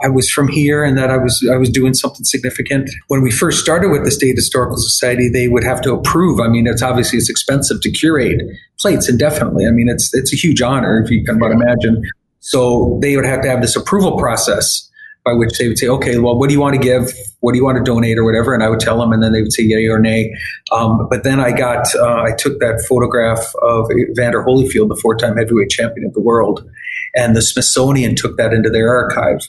B: I was from here and that I was I was doing something significant. When we first started with the State Historical Society, they would have to approve. I mean, it's obviously it's expensive to curate plates indefinitely. I mean, it's it's a huge honor if you can but imagine. So they would have to have this approval process by which they would say, okay, well, what do you want to give? What do you want to donate or whatever? And I would tell them, and then they would say yay or nay. Um, but then I got, uh, I took that photograph of Evander Holyfield, the four-time heavyweight champion of the world, and the Smithsonian took that into their archive.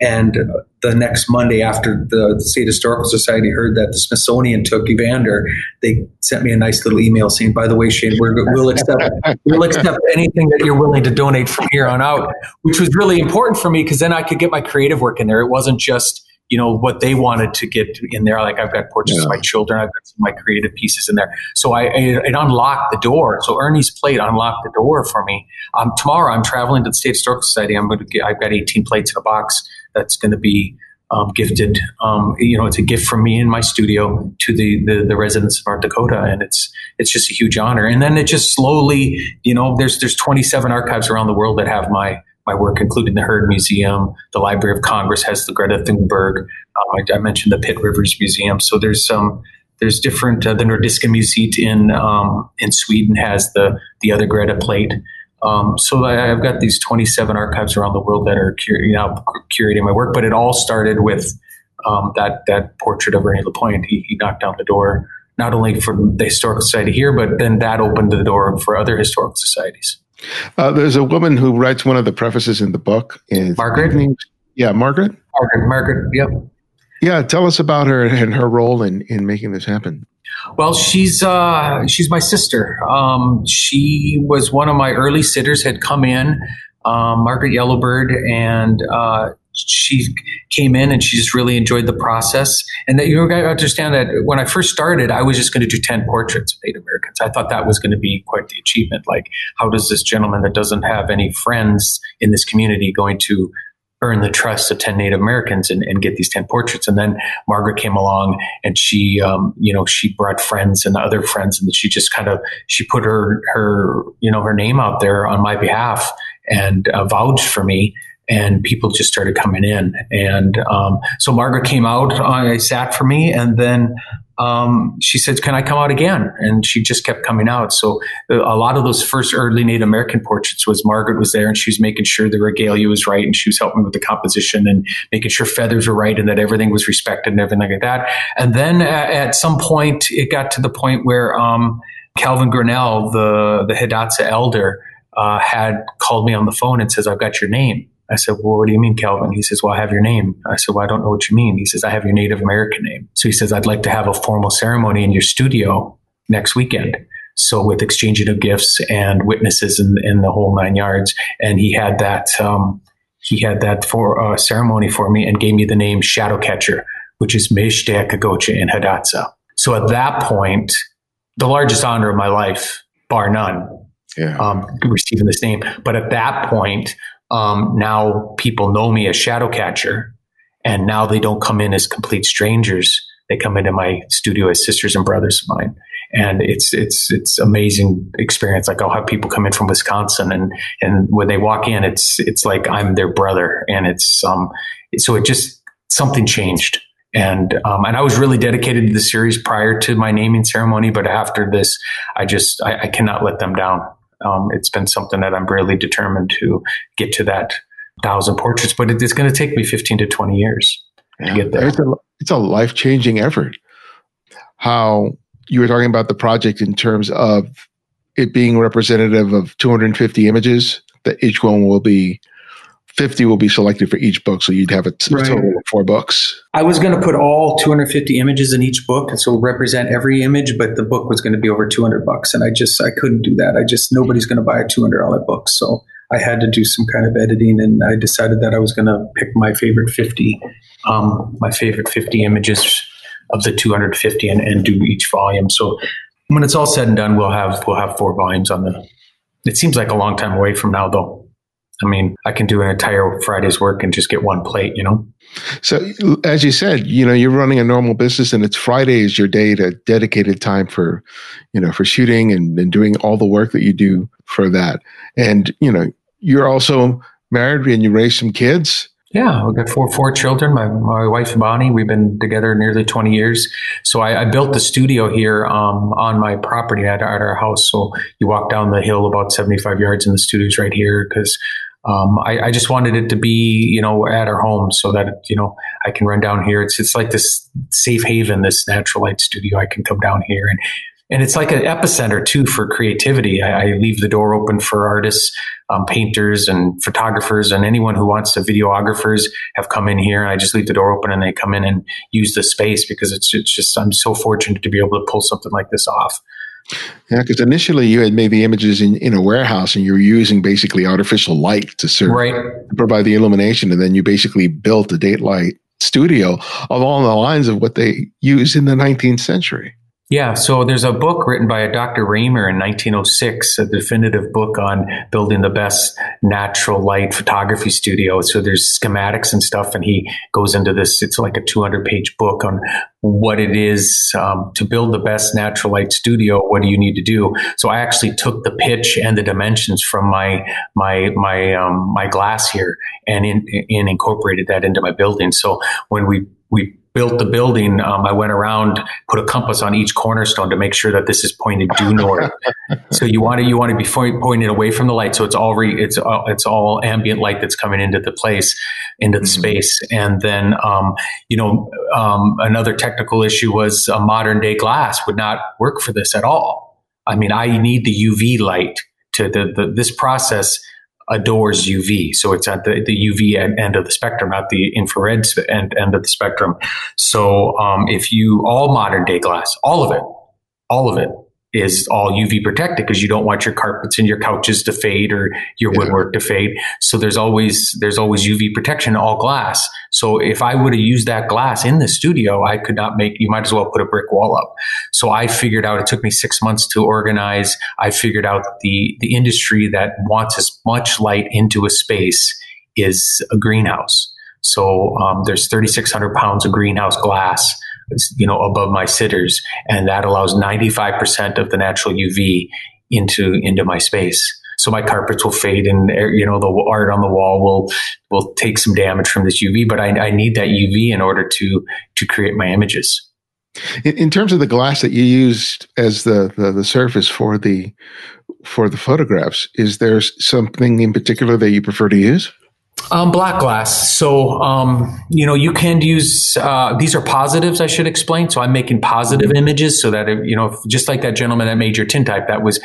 B: And the next Monday, after the, State Historical Society heard that the Smithsonian took Evander, they sent me a nice little email saying, "By the way, Shane, we will accept we'll accept anything that you're willing to donate from here on out," which was really important for me because then I could get my creative work in there. It wasn't just you know what they wanted to get in there. Like I've got portraits yeah. of my children, I've got some of my creative pieces in there. So I it, it unlocked the door. So Ernie's plate unlocked the door for me. Um, tomorrow I'm traveling to the State Historical Society. I'm going to get, I've got 18 plates in a box that's going to be um, gifted. Um, you know, it's a gift from me in my studio to the, the, the residents of North Dakota, and it's it's just a huge honor. And then it just slowly, you know, there's there's 27 archives around the world that have my my work, including the Heard Museum. The Library of Congress has the Greta Thunberg. Um, I, I, mentioned the Pitt Rivers Museum. So there's some. There's different. Uh, the Nordiska Museet in um, in Sweden has the the other Greta plate. Um, so I, have got these 27 archives around the world that are cur- you know, curating my work. But it all started with um, that that portrait of Ernie Lapointe. He, he knocked down the door not only for the historical society here, but then that opened the door for other historical societies.
A: Uh, there's a woman who writes one of the prefaces in the book.
B: Is Margaret?
A: Yeah, Margaret.
B: Margaret. Margaret. Yep.
A: Yeah, tell us about her and her role in, in making this happen.
B: Well, she's uh, she's my sister. Um, she was one of my early sitters. Had come in, um, Margaret Yellowbird, and uh, she came in and she just really enjoyed the process. And that you got to understand that when I first started, I was just going to do 10 portraits of Native Americans. I thought that was going to be quite the achievement. Like, how does this gentleman that doesn't have any friends in this community going to earn the trust of 10 Native Americans and, and get these 10 portraits? And then Margaret came along and she, um, you know, she brought friends and other friends and she just kind of, she put her, her, you know, her name out there on my behalf and uh, vouched for me and people just started coming in. And um, so Margaret came out, I sat for me, and then um, she said, "Can I come out again?" And she just kept coming out. So uh, a lot of those first early Native American portraits was Margaret was there, and she was making sure the regalia was right, and she was helping with the composition and making sure feathers were right, and that everything was respected and everything like that. And then at, at some point, it got to the point where um, Calvin Grinnell, the the Hidatsa elder, uh, had called me on the phone and says, "I've got your name." I said, Well, what do you mean, Calvin? He says, Well, I have your name. I said, Well, I don't know what you mean. He says, I have your Native American name. So he says, I'd like to have a formal ceremony in your studio next weekend. So with exchanging of gifts and witnesses in, in the whole nine yards. And he had that, um, he had that for uh, ceremony for me and gave me the name Shadow Catcher, which is Meshdeakagocha in Hidatsa. So at that point, the largest honor of my life, bar none, yeah. um, receiving this name. But at that point, um, now people know me as shadow catcher and now they don't come in as complete strangers. They come into my studio as sisters and brothers of mine. And it's it's it's amazing experience. Like i'll have people come in from wisconsin and and when they walk in it's it's like i'm their brother. And it's um so it just something changed. And um, and I was really dedicated to the series prior to my naming ceremony, but after this, I just I, I cannot let them down um, it's been something that I'm really determined to get to that thousand portraits, but it's going to take me 15 to 20 years yeah, to get there.
A: It's a, it's a life changing effort. How you were talking about the project in terms of it being representative of 250 images, that each one will be 50 will be selected for each book. So you'd have a t- right. total of four books.
B: I was going to put all 250 images in each book. And so represent every image, but the book was going to be over 200 bucks. And I just, I couldn't do that. I just, nobody's going to buy a $200 book. So I had to do some kind of editing and I decided that I was going to pick my favorite 50, um, my favorite 50 images of the 250 and, and do each volume. So when it's all said and done, we'll have, we'll have four volumes on the, it seems like a long time away from now though. I mean, I can do an entire Friday's work and just get one plate, you know?
A: So, as you said, you know, you're running a normal business and it's Friday is your day to dedicated time for, you know, for shooting and, and doing all the work that you do for that. And, you know, you're also married and you raise some kids.
B: Yeah, we've got four four children. My my wife Bonnie, we've been together nearly twenty years. So I, I built the studio here um, on my property at, at, our house. So you walk down the hill about seventy five yards, and the studio's right here because um, I, I, just wanted it to be, you know, at our home so that, you know, I can run down here. It's, it's like this safe haven, this natural light studio. I can come down here and, and it's like an epicenter too for creativity. I, I leave the door open for artists, um, painters and photographers and anyone who wants to videographers have come in here. And I just leave the door open and they come in and use the space because it's, it's just, I'm so fortunate to be able to pull something like this off.
A: Yeah, because initially you had made the images in, in a warehouse and you were using basically artificial light to serve, right. to provide the illumination. And then you basically built a daylight studio along the lines of what they used in the 19th century.
B: Yeah, so there's a book written by a Dr. Raymer in 1906, a definitive book on building the best natural light photography studio. So there's schematics and stuff, and he goes into this. It's like a 200 page book on what it is um, to build the best natural light studio. What do you need to do? So I actually took the pitch and the dimensions from my my my um, my glass here and in, in incorporated that into my building. So when we we built the building, um, I went around, put a compass on each cornerstone to make sure that this is pointed due north. [laughs] so you want to you want to be pointed away from the light, so it's all re, it's all, it's all ambient light that's coming into the place, into the mm-hmm. space. And then um, you know um, another technical issue was a modern day glass would not work for this at all. I mean, I need the UV light to the, the this process adores UV. So it's at the, the UV end of the spectrum, not the infrared end, end of the spectrum. So um, if you, all modern day glass, all of it, all of it is all UV protected because you don't want your carpets and your couches to fade or your yeah. woodwork to fade. So there's always there's always UV protection all glass. So if I would have used that glass in the studio, I could not make. You might as well put a brick wall up. So I figured out. It took me six months to organize. I figured out the the industry that wants as much light into a space is a greenhouse. So um, there's 3,600 pounds of greenhouse glass you know, above my sitters. And that allows 95% of the natural UV into, into my space. So my carpets will fade and, eh, you know, the art on the wall will, will take some damage from this UV, but I, I need that UV in order to, to create my images.
A: In, in terms of the glass that you used as the, the, the surface for the, for the photographs, is there something in particular that you prefer to use?
B: Um, black glass. So, um, you know, you can use, uh, these are positives, I should explain. So I'm making positive images so that, it, you know, just like that gentleman that made your tintype, that was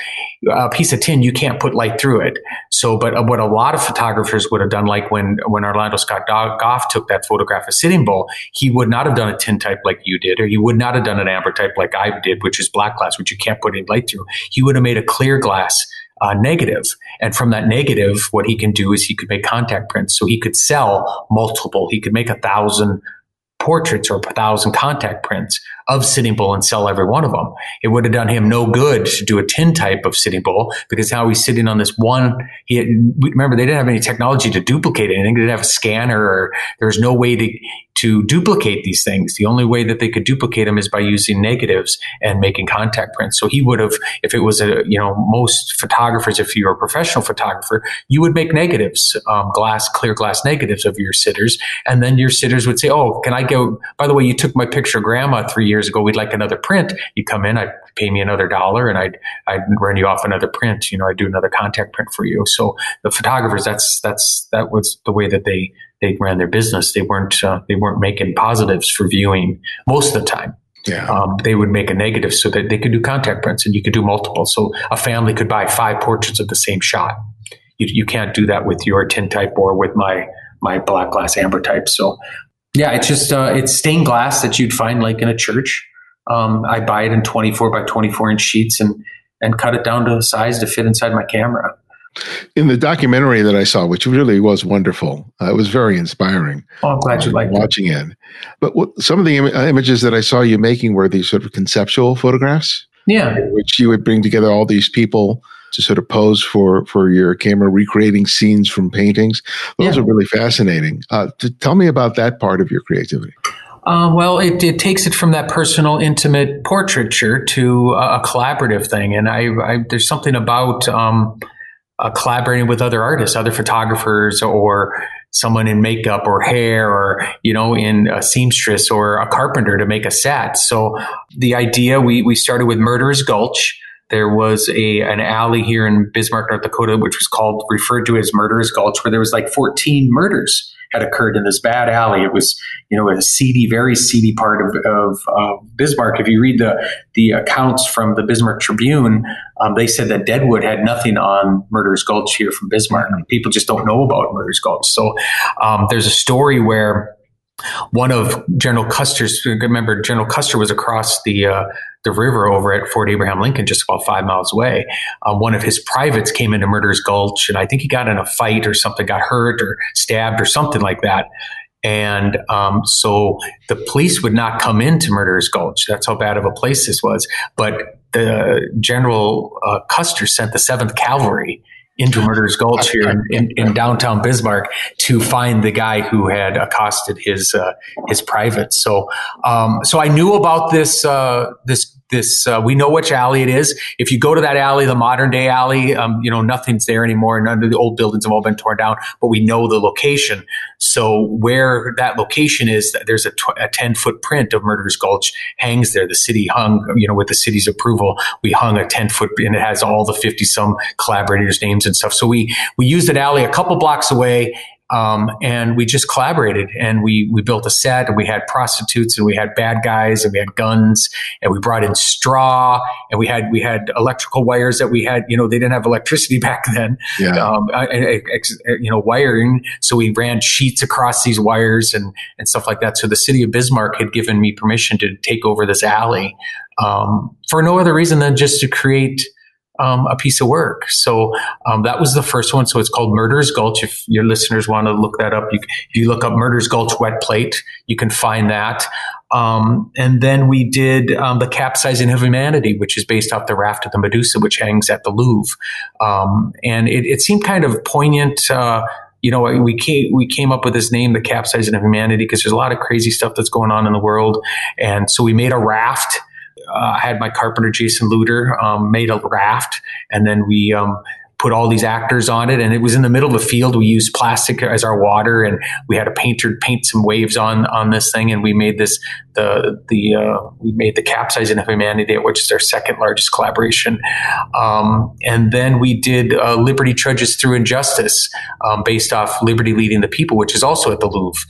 B: a piece of tin, you can't put light through it. So, but uh, what a lot of photographers would have done, like when, when Orlando Scott Goff took that photograph of Sitting Bull, he would not have done a tintype like you did, or he would not have done an ambrotype like I did, which is black glass, which you can't put any light through. He would have made a clear glass uh, negative. And from that negative, what he can do is he could make contact prints. So he could sell multiple. He could make a thousand portraits or a thousand contact prints of Sitting Bull and sell every one of them. It would have done him no good to do a tintype of Sitting Bull because now he's sitting on this one. He had, remember they didn't have any technology to duplicate anything. They didn't have a scanner or there's no way to to duplicate these things. The only way that they could duplicate them is by using negatives and making contact prints. So he would have, if it was a, you know, most photographers, if you're a professional photographer, you would make negatives, um, glass, clear glass negatives of your sitters. And then your sitters would say, Oh, can I go, by the way, you took my picture grandma three years ago. We'd like another print. You come in, I'd pay me another dollar and I'd, I'd run you off another print. You know, I'd do another contact print for you. So the photographers, that's, that's, that was the way that they, they ran their business. They weren't uh, they weren't making positives for viewing most of the time. Yeah. Um, they would make a negative so that they could do contact prints and you could do multiple. So a family could buy five portraits of the same shot. You, you can't do that with your tintype or with my my black glass ambrotype. So yeah, it's just uh, it's stained glass that you'd find like in a church. Um, I buy it in 24 by 24 inch sheets and and cut it down to a size to fit inside my camera.
A: In the documentary that I saw, which really was wonderful, uh, it was very inspiring.
B: Oh, I'm glad you uh, liked
A: watching it. it. But what, some of the Im- uh, images that I saw you making were these sort of conceptual photographs.
B: Yeah,
A: which you would bring together all these people to sort of pose for for your camera, recreating scenes from paintings. Those yeah. are really fascinating. Uh, to tell me about that part of your creativity.
B: Uh, well, it, it, takes it from that personal, intimate portraiture to a, a collaborative thing, and I, I, there's something about um, uh, collaborating with other artists, other photographers, or someone in makeup or hair, or you know, in a seamstress or a carpenter to make a set. So the idea we we started with Murderers Gulch. There was a an alley here in Bismarck, North Dakota, which was called referred to as Murderers Gulch, where there was like 14 murders had occurred in this bad alley. It was, you know, a seedy, very seedy part of, of uh, Bismarck. If you read the the accounts from the Bismarck Tribune, um, they said that Deadwood had nothing on Murderers Gulch here from Bismarck. And people just don't know about Murderers Gulch. So um, there's a story where one of General Custer's, remember General Custer was across the uh, the river over at Fort Abraham Lincoln, just about five miles away. Um, one of his privates came into Murderers Gulch, and I think he got in a fight or something, got hurt or stabbed or something like that. And um, so the police would not come into Murderers Gulch. That's how bad of a place this was. But the General uh, Custer sent the Seventh Cavalry into Murder's Gulch here in, in, in, downtown Bismarck to find the guy who had accosted his uh, his private. So um, so I knew about this uh, this this uh, we know which alley it is. If you go to that alley the modern day alley um, you know nothing's there anymore none of the old buildings have all been torn down but we know the location. So where that location is there's a, tw- a 10 foot print of murderers gulch hangs there. The city hung you know with the city's approval we hung a 10 foot and it has all the 50 some collaborators names and stuff. So we we used an alley a couple blocks away um, and we just collaborated and we, we built a set and we had prostitutes and we had bad guys and we had guns and we brought in straw and we had, we had electrical wires that we had, you know, they didn't have electricity [laughs] back then, yeah. um, you know, wiring. So we ran sheets across these wires and, and stuff like that. So the city of Bismarck had given me permission to take over this alley, um, for no other reason than just to create, um, a piece of work. So um, that was the first one. So it's called Murder's Gulch. If your listeners want to look that up, you, if you look up Murder's Gulch wet plate, you can find that. Um, and then we did um, the capsizing of humanity, which is based off the raft of the Medusa, which hangs at the Louvre. Um, and it, it, seemed kind of poignant. Uh, you know, we came, we came up with this name, the capsizing of humanity, because there's a lot of crazy stuff that's going on in the world. And so we made a raft uh, I had my carpenter Jason Luder um, made a raft, and then we um, put all these actors on it and it was in the middle of the field. We used plastic as our water and we had a painter paint some waves on on this thing and we made this the the uh, we made the capsizing of humanity which is our second largest collaboration. Um, and then we did uh, liberty trudges through injustice um, based off liberty leading the people which is also at the louvre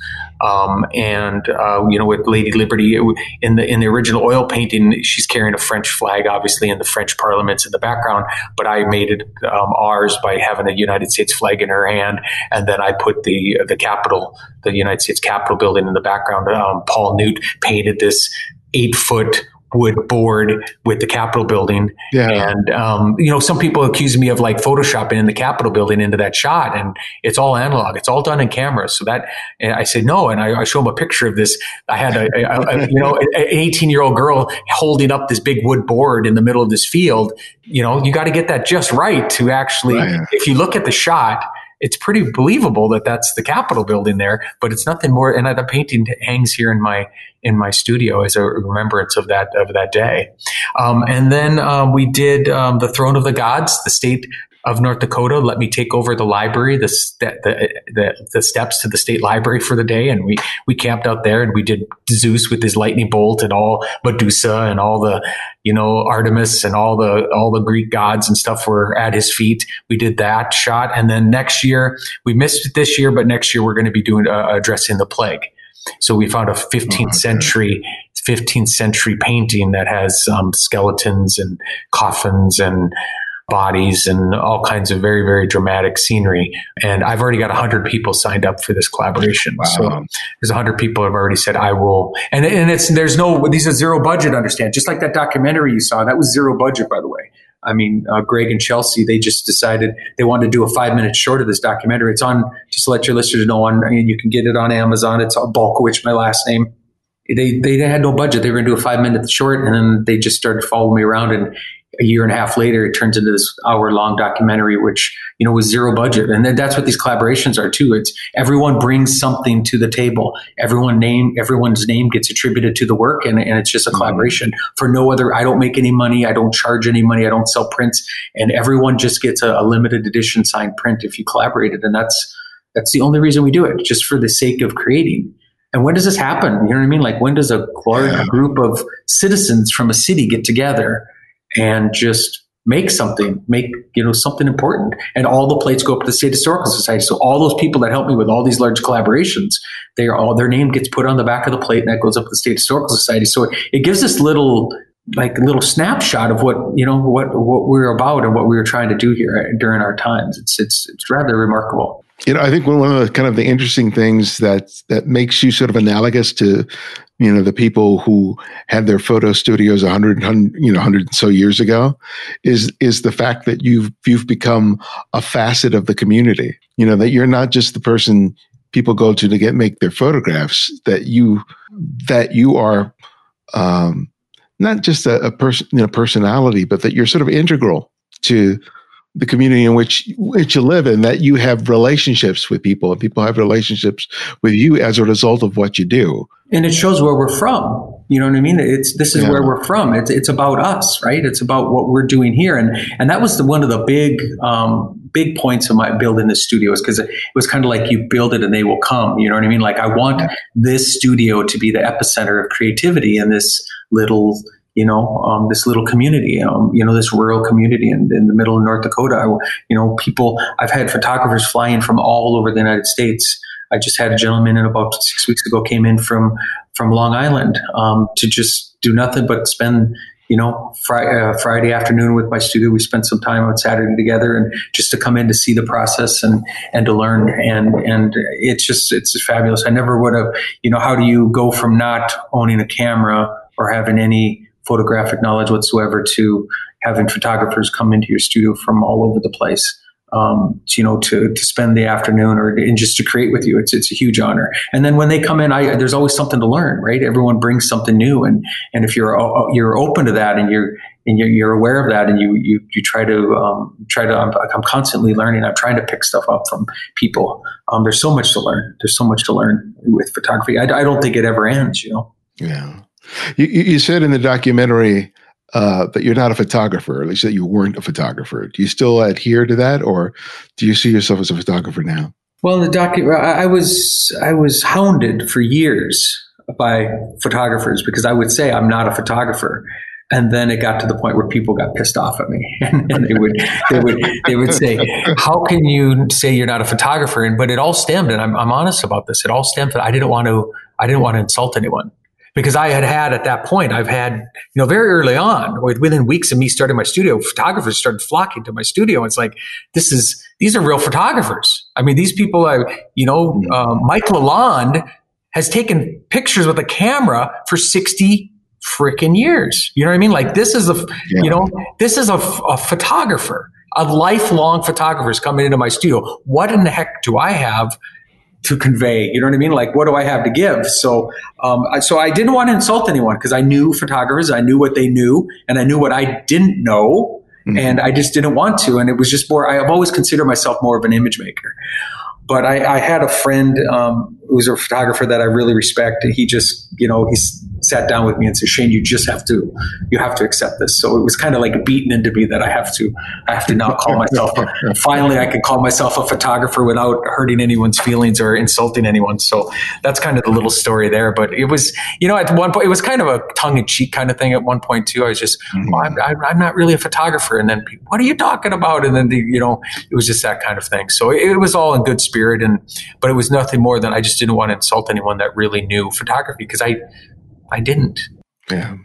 B: um, and uh, you know, with Lady Liberty in the in the original oil painting, she's carrying a French flag, obviously, in the French Parliament's in the background. But I made it um, ours by having a United States flag in her hand, and then I put the the Capitol, the United States Capitol building in the background. Um, Paul Newt painted this eight foot wood board with the Capitol building. Yeah. And, um, you know, some people accuse me of like photoshopping in the Capitol building into that shot and it's all analog. It's all done in camera. So that, I said, no. And I, I, show them a picture of this. I had a, a, a you know, an 18 year old girl holding up this big wood board in the middle of this field. You know, you got to get that just right to actually, right. if you look at the shot, it's pretty believable that that's the Capitol building there, but it's nothing more. And the painting hangs here in my in my studio as a remembrance of that of that day. Um, and then um, we did um, the Throne of the Gods, the state of North Dakota let me take over the library, the, the, the, the, steps to the state library for the day. And we, we camped out there and we did Zeus with his lightning bolt and all Medusa and all the, you know, Artemis and all the, all the Greek gods and stuff were at his feet. We did that shot. And then next year, we missed it this year, but next year we're going to be doing, uh, addressing the plague. So we found a 15th oh, century 15th century painting that has um, skeletons and coffins and bodies and all kinds of very, very dramatic scenery. And I've already got 100 people signed up for this collaboration. Wow. So there's 100 people have already said, I will. And, and it's, there's no, these are zero budget, understand. Just like that documentary you saw, that was zero budget, by the way. I mean, uh, Greg and Chelsea, they just decided they wanted to do a five minute short of this documentary. It's on, just to let your listeners know, on, I mean, you can get it on Amazon. It's on Balkowitsch, my last name. They, they had no budget. They were going to do a five minute short and then they just started following me around and a year and a half later, it turns into this hour long documentary, which, you know, was zero budget. And that's what these collaborations are too. It's everyone brings something to the table. Everyone name, everyone's name gets attributed to the work and, and it's just a mm-hmm. collaboration for no other. I don't make any money. I don't charge any money. I don't sell prints and everyone just gets a, a limited edition signed print if you collaborated. And that's, that's the only reason we do it, just for the sake of creating. And when does this happen? You know what I mean? Like when does a large group of citizens from a city get together and just make something, make, you know, something important. And all the plates go up to the State Historical Society. So all those people that help me with all these large collaborations, they are all, their name gets put on the back of the plate and that goes up to the State Historical Society. So it, it gives this little, like a little snapshot of what, you know, what, what we're about and what we were trying to do here during our times. It's, it's, it's rather remarkable.
A: You know, I think one of the kind of the interesting things that that makes you sort of analogous to you know the people who had their photo studios 100, 100 you know 100 so years ago is is the fact that you've you've become a facet of the community. You know that you're not just the person people go to to get make their photographs that you that you are um, not just a, a person you know, personality, but that you're sort of integral to the community in which which you live in that you have relationships with people and people have relationships with you as a result of what you do.
B: And it shows where we're from. You know what i mean? It's this is yeah. where we're from. It's it's about us right? It's about what we're doing here. And and that was the one of the big um, big points of my building the studio is because it was kind of like you build it and they will come. You know what i mean? Like i want this studio to be the epicenter of creativity in this little you know, um, this little community, um, you know, this rural community in, in the middle of North Dakota. I, you know, people, I've had photographers flying from all over the United States. I just had a gentleman in about six weeks ago came in from, from Long Island, um, to just do nothing but spend, you know, Friday, uh, Friday afternoon with my studio. We spent some time on Saturday together and just to come in to see the process and, and to learn. And, and it's just, it's fabulous. I never would have, you know, how do you go from not owning a camera or having any, photographic knowledge whatsoever to having photographers come into your studio from all over the place. Um, to, you know, to, to spend the afternoon or and just to create with you. It's, it's a huge honor. And then when they come in, I, there's always something to learn, right? Everyone brings something new. And, and if you're, uh, you're open to that and you're, and you're, you're aware of that and you, you, you try to, um, try to, I'm, I'm, constantly learning. I'm trying to pick stuff up from people. Um, there's so much to learn. There's so much to learn with photography. I, I don't think it ever ends, you know?
A: Yeah. You, you said in the documentary uh, that you're not a photographer, at least that you weren't a photographer. Do you still adhere to that, or do you see yourself as a photographer now?
B: Well, the docu- I was I was hounded for years by photographers because I would say I'm not a photographer, and then it got to the point where people got pissed off at me, [laughs] and, they would they would they would say, "How can you say you're not a photographer?" And but it all stemmed, and I'm, I'm honest about this. It all stemmed. I didn't want to I didn't want to insult anyone because I had had at that point, I've had, you know, very early on, within weeks of me starting my studio, photographers started flocking to my studio. It's like, this is, these are real photographers. I mean, these people are, you know, uh, Mike Lalonde has taken pictures with a camera for 60 freaking years. You know what I mean? Like this is a, yeah. you know, this is a, a photographer, a lifelong photographer is coming into my studio. What in the heck do I have to convey. You know what I mean? Like, what do I have to give? So, um, I, so I didn't want to insult anyone because I knew photographers, I knew what they knew, and I knew what I didn't know, mm-hmm. and I just didn't want to. And it was just more. I've always considered myself more of an image maker. But I, I had a friend um, who's a photographer that I really respect. and He just, you know, he's sat down with me and said, Shane, you just have to, you have to accept this. So it was kind of like beaten into me that I have to, I have to now call myself, [laughs] finally I can call myself a photographer without hurting anyone's feelings or insulting anyone. So that's kind of the little story there. But it was, you know, at one point, it was kind of a tongue in cheek kind of thing at one point too. I was just, mm-hmm. I'm, I'm, not really a photographer. And then what are you talking about? And then, the, you know, it was just that kind of thing. So it, it was all in good spirit. And, but it was nothing more than I just didn't want to insult anyone that really knew photography because I, I didn't.
A: Yeah.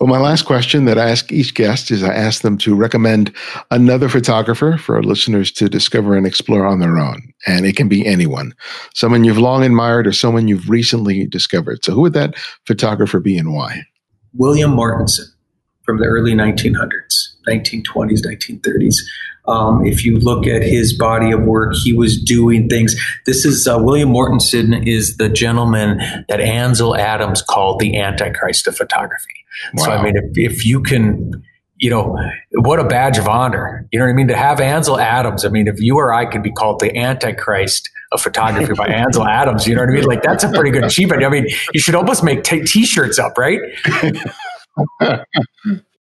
A: Well, my last question that I ask each guest is I ask them to recommend another photographer for our listeners to discover and explore on their own. And it can be anyone, someone you've long admired or someone you've recently discovered. So, who would that photographer be and why?
B: William Mortensen from the early 1900s, 1920s, 1930s. Um, if you look at his body of work, he was doing things. This is uh, William Mortensen is the gentleman that Ansel Adams called the Antichrist of photography. Wow. So I mean, if, if you can, you know, what a badge of honor. You know what I mean? To have Ansel Adams. I mean, if you or I could be called the Antichrist of photography by Ansel [laughs] Adams, you know what I mean? Like that's a pretty good [laughs] achievement. I mean, you should almost make t- t-shirts up, right? [laughs]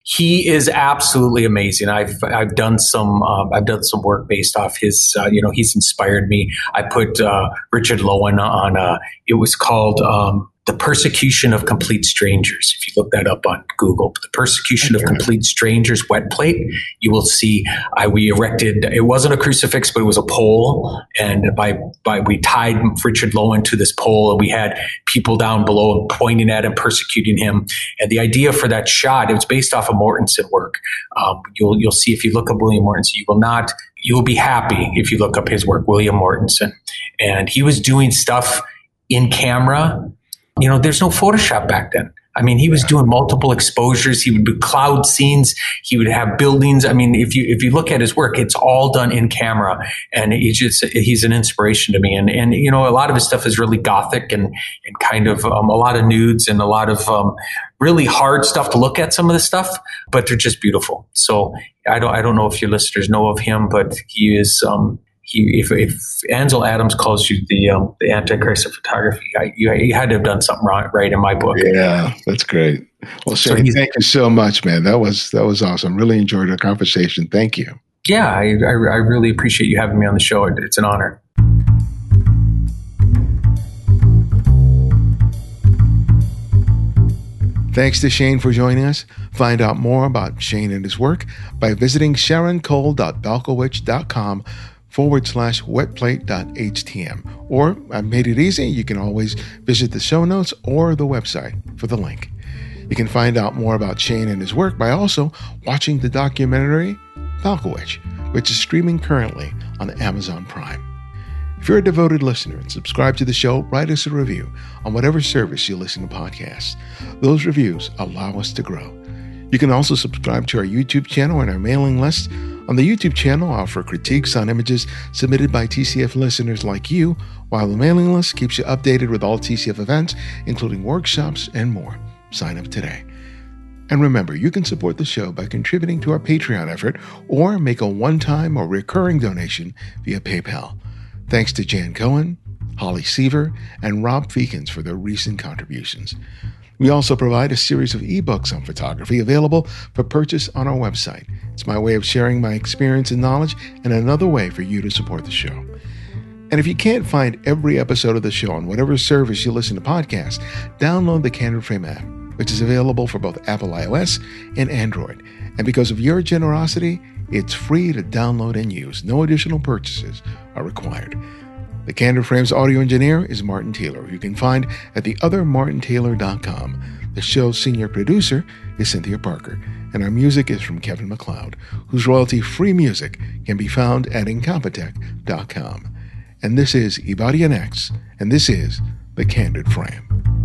B: he is absolutely amazing. I've I've done some uh, I've done some work based off his. Uh, you know, he's inspired me. I put uh, Richard Loewen on. Uh, it was called um, the Persecution of Complete Strangers. If you look that up on Google, the Persecution of Complete Strangers wet plate, you will see I, we erected, it wasn't a crucifix, but it was a pole. And by, by, we tied Richard Loewen to this pole and we had people down below pointing at him, persecuting him. And the idea for that shot, it was based off of Mortensen work. Um, you'll, you'll see if you look up William Mortensen, you will not, you will be happy if you look up his work, William Mortensen. And he was doing stuff in camera you know, there's no Photoshop back then. I mean, he was doing multiple exposures. He would do cloud scenes. He would have buildings. I mean, if you if you look at his work, it's all done in camera, and he's just he's an inspiration to me. And and you know, a lot of his stuff is really gothic and and kind of um, a lot of nudes and a lot of um, really hard stuff to look at. Some of the stuff, but they're just beautiful. So I don't I don't know if your listeners know of him, but he is um, he, if, if Ansel Adams calls you the um, the Antichrist of photography, I, you, you, had to have done something wrong, right in my book.
A: Yeah, that's great. Well, Shane, thank you so much, man. That was that was awesome. Really enjoyed our conversation. Thank you.
B: Yeah, I, I, I really appreciate you having me on the show. It's an honor.
A: Thanks to Shane for joining us. Find out more about Shane and his work by visiting sharoncole.balkowitz.com forward slash wetplate.htm. Or I've made it easy. You can always visit the show notes or the website for the link. You can find out more about Shane and his work by also watching the documentary Balkowitsch, which is streaming currently on Amazon Prime. If you're a devoted listener and subscribe to the show, write us a review on whatever service you listen to podcasts. Those reviews allow us to grow. You can also subscribe to our YouTube channel and our mailing list on the YouTube channel, I offer critiques on images submitted by TCF listeners like you, while the mailing list keeps you updated with all TCF events, including workshops and more. Sign up today. And remember, you can support the show by contributing to our Patreon effort or make a one time or recurring donation via PayPal. Thanks to Jan Cohen, Holly Seaver, and Rob Feekins for their recent contributions. We also provide a series of ebooks on photography available for purchase on our website. It's my way of sharing my experience and knowledge and another way for you to support the show. And if you can't find every episode of the show on whatever service you listen to podcasts, download the Candid Frame app, which is available for both Apple iOS and Android. And because of your generosity, it's free to download and use. No additional purchases are required. The Candid Frames audio engineer is Martin Taylor, you can find at theothermartintaylor.com. The show's senior producer is Cynthia Parker, and our music is from Kevin MacLeod, whose royalty-free music can be found at Incompetech.com. And this is Ibarionex, and this is The Candid Frame.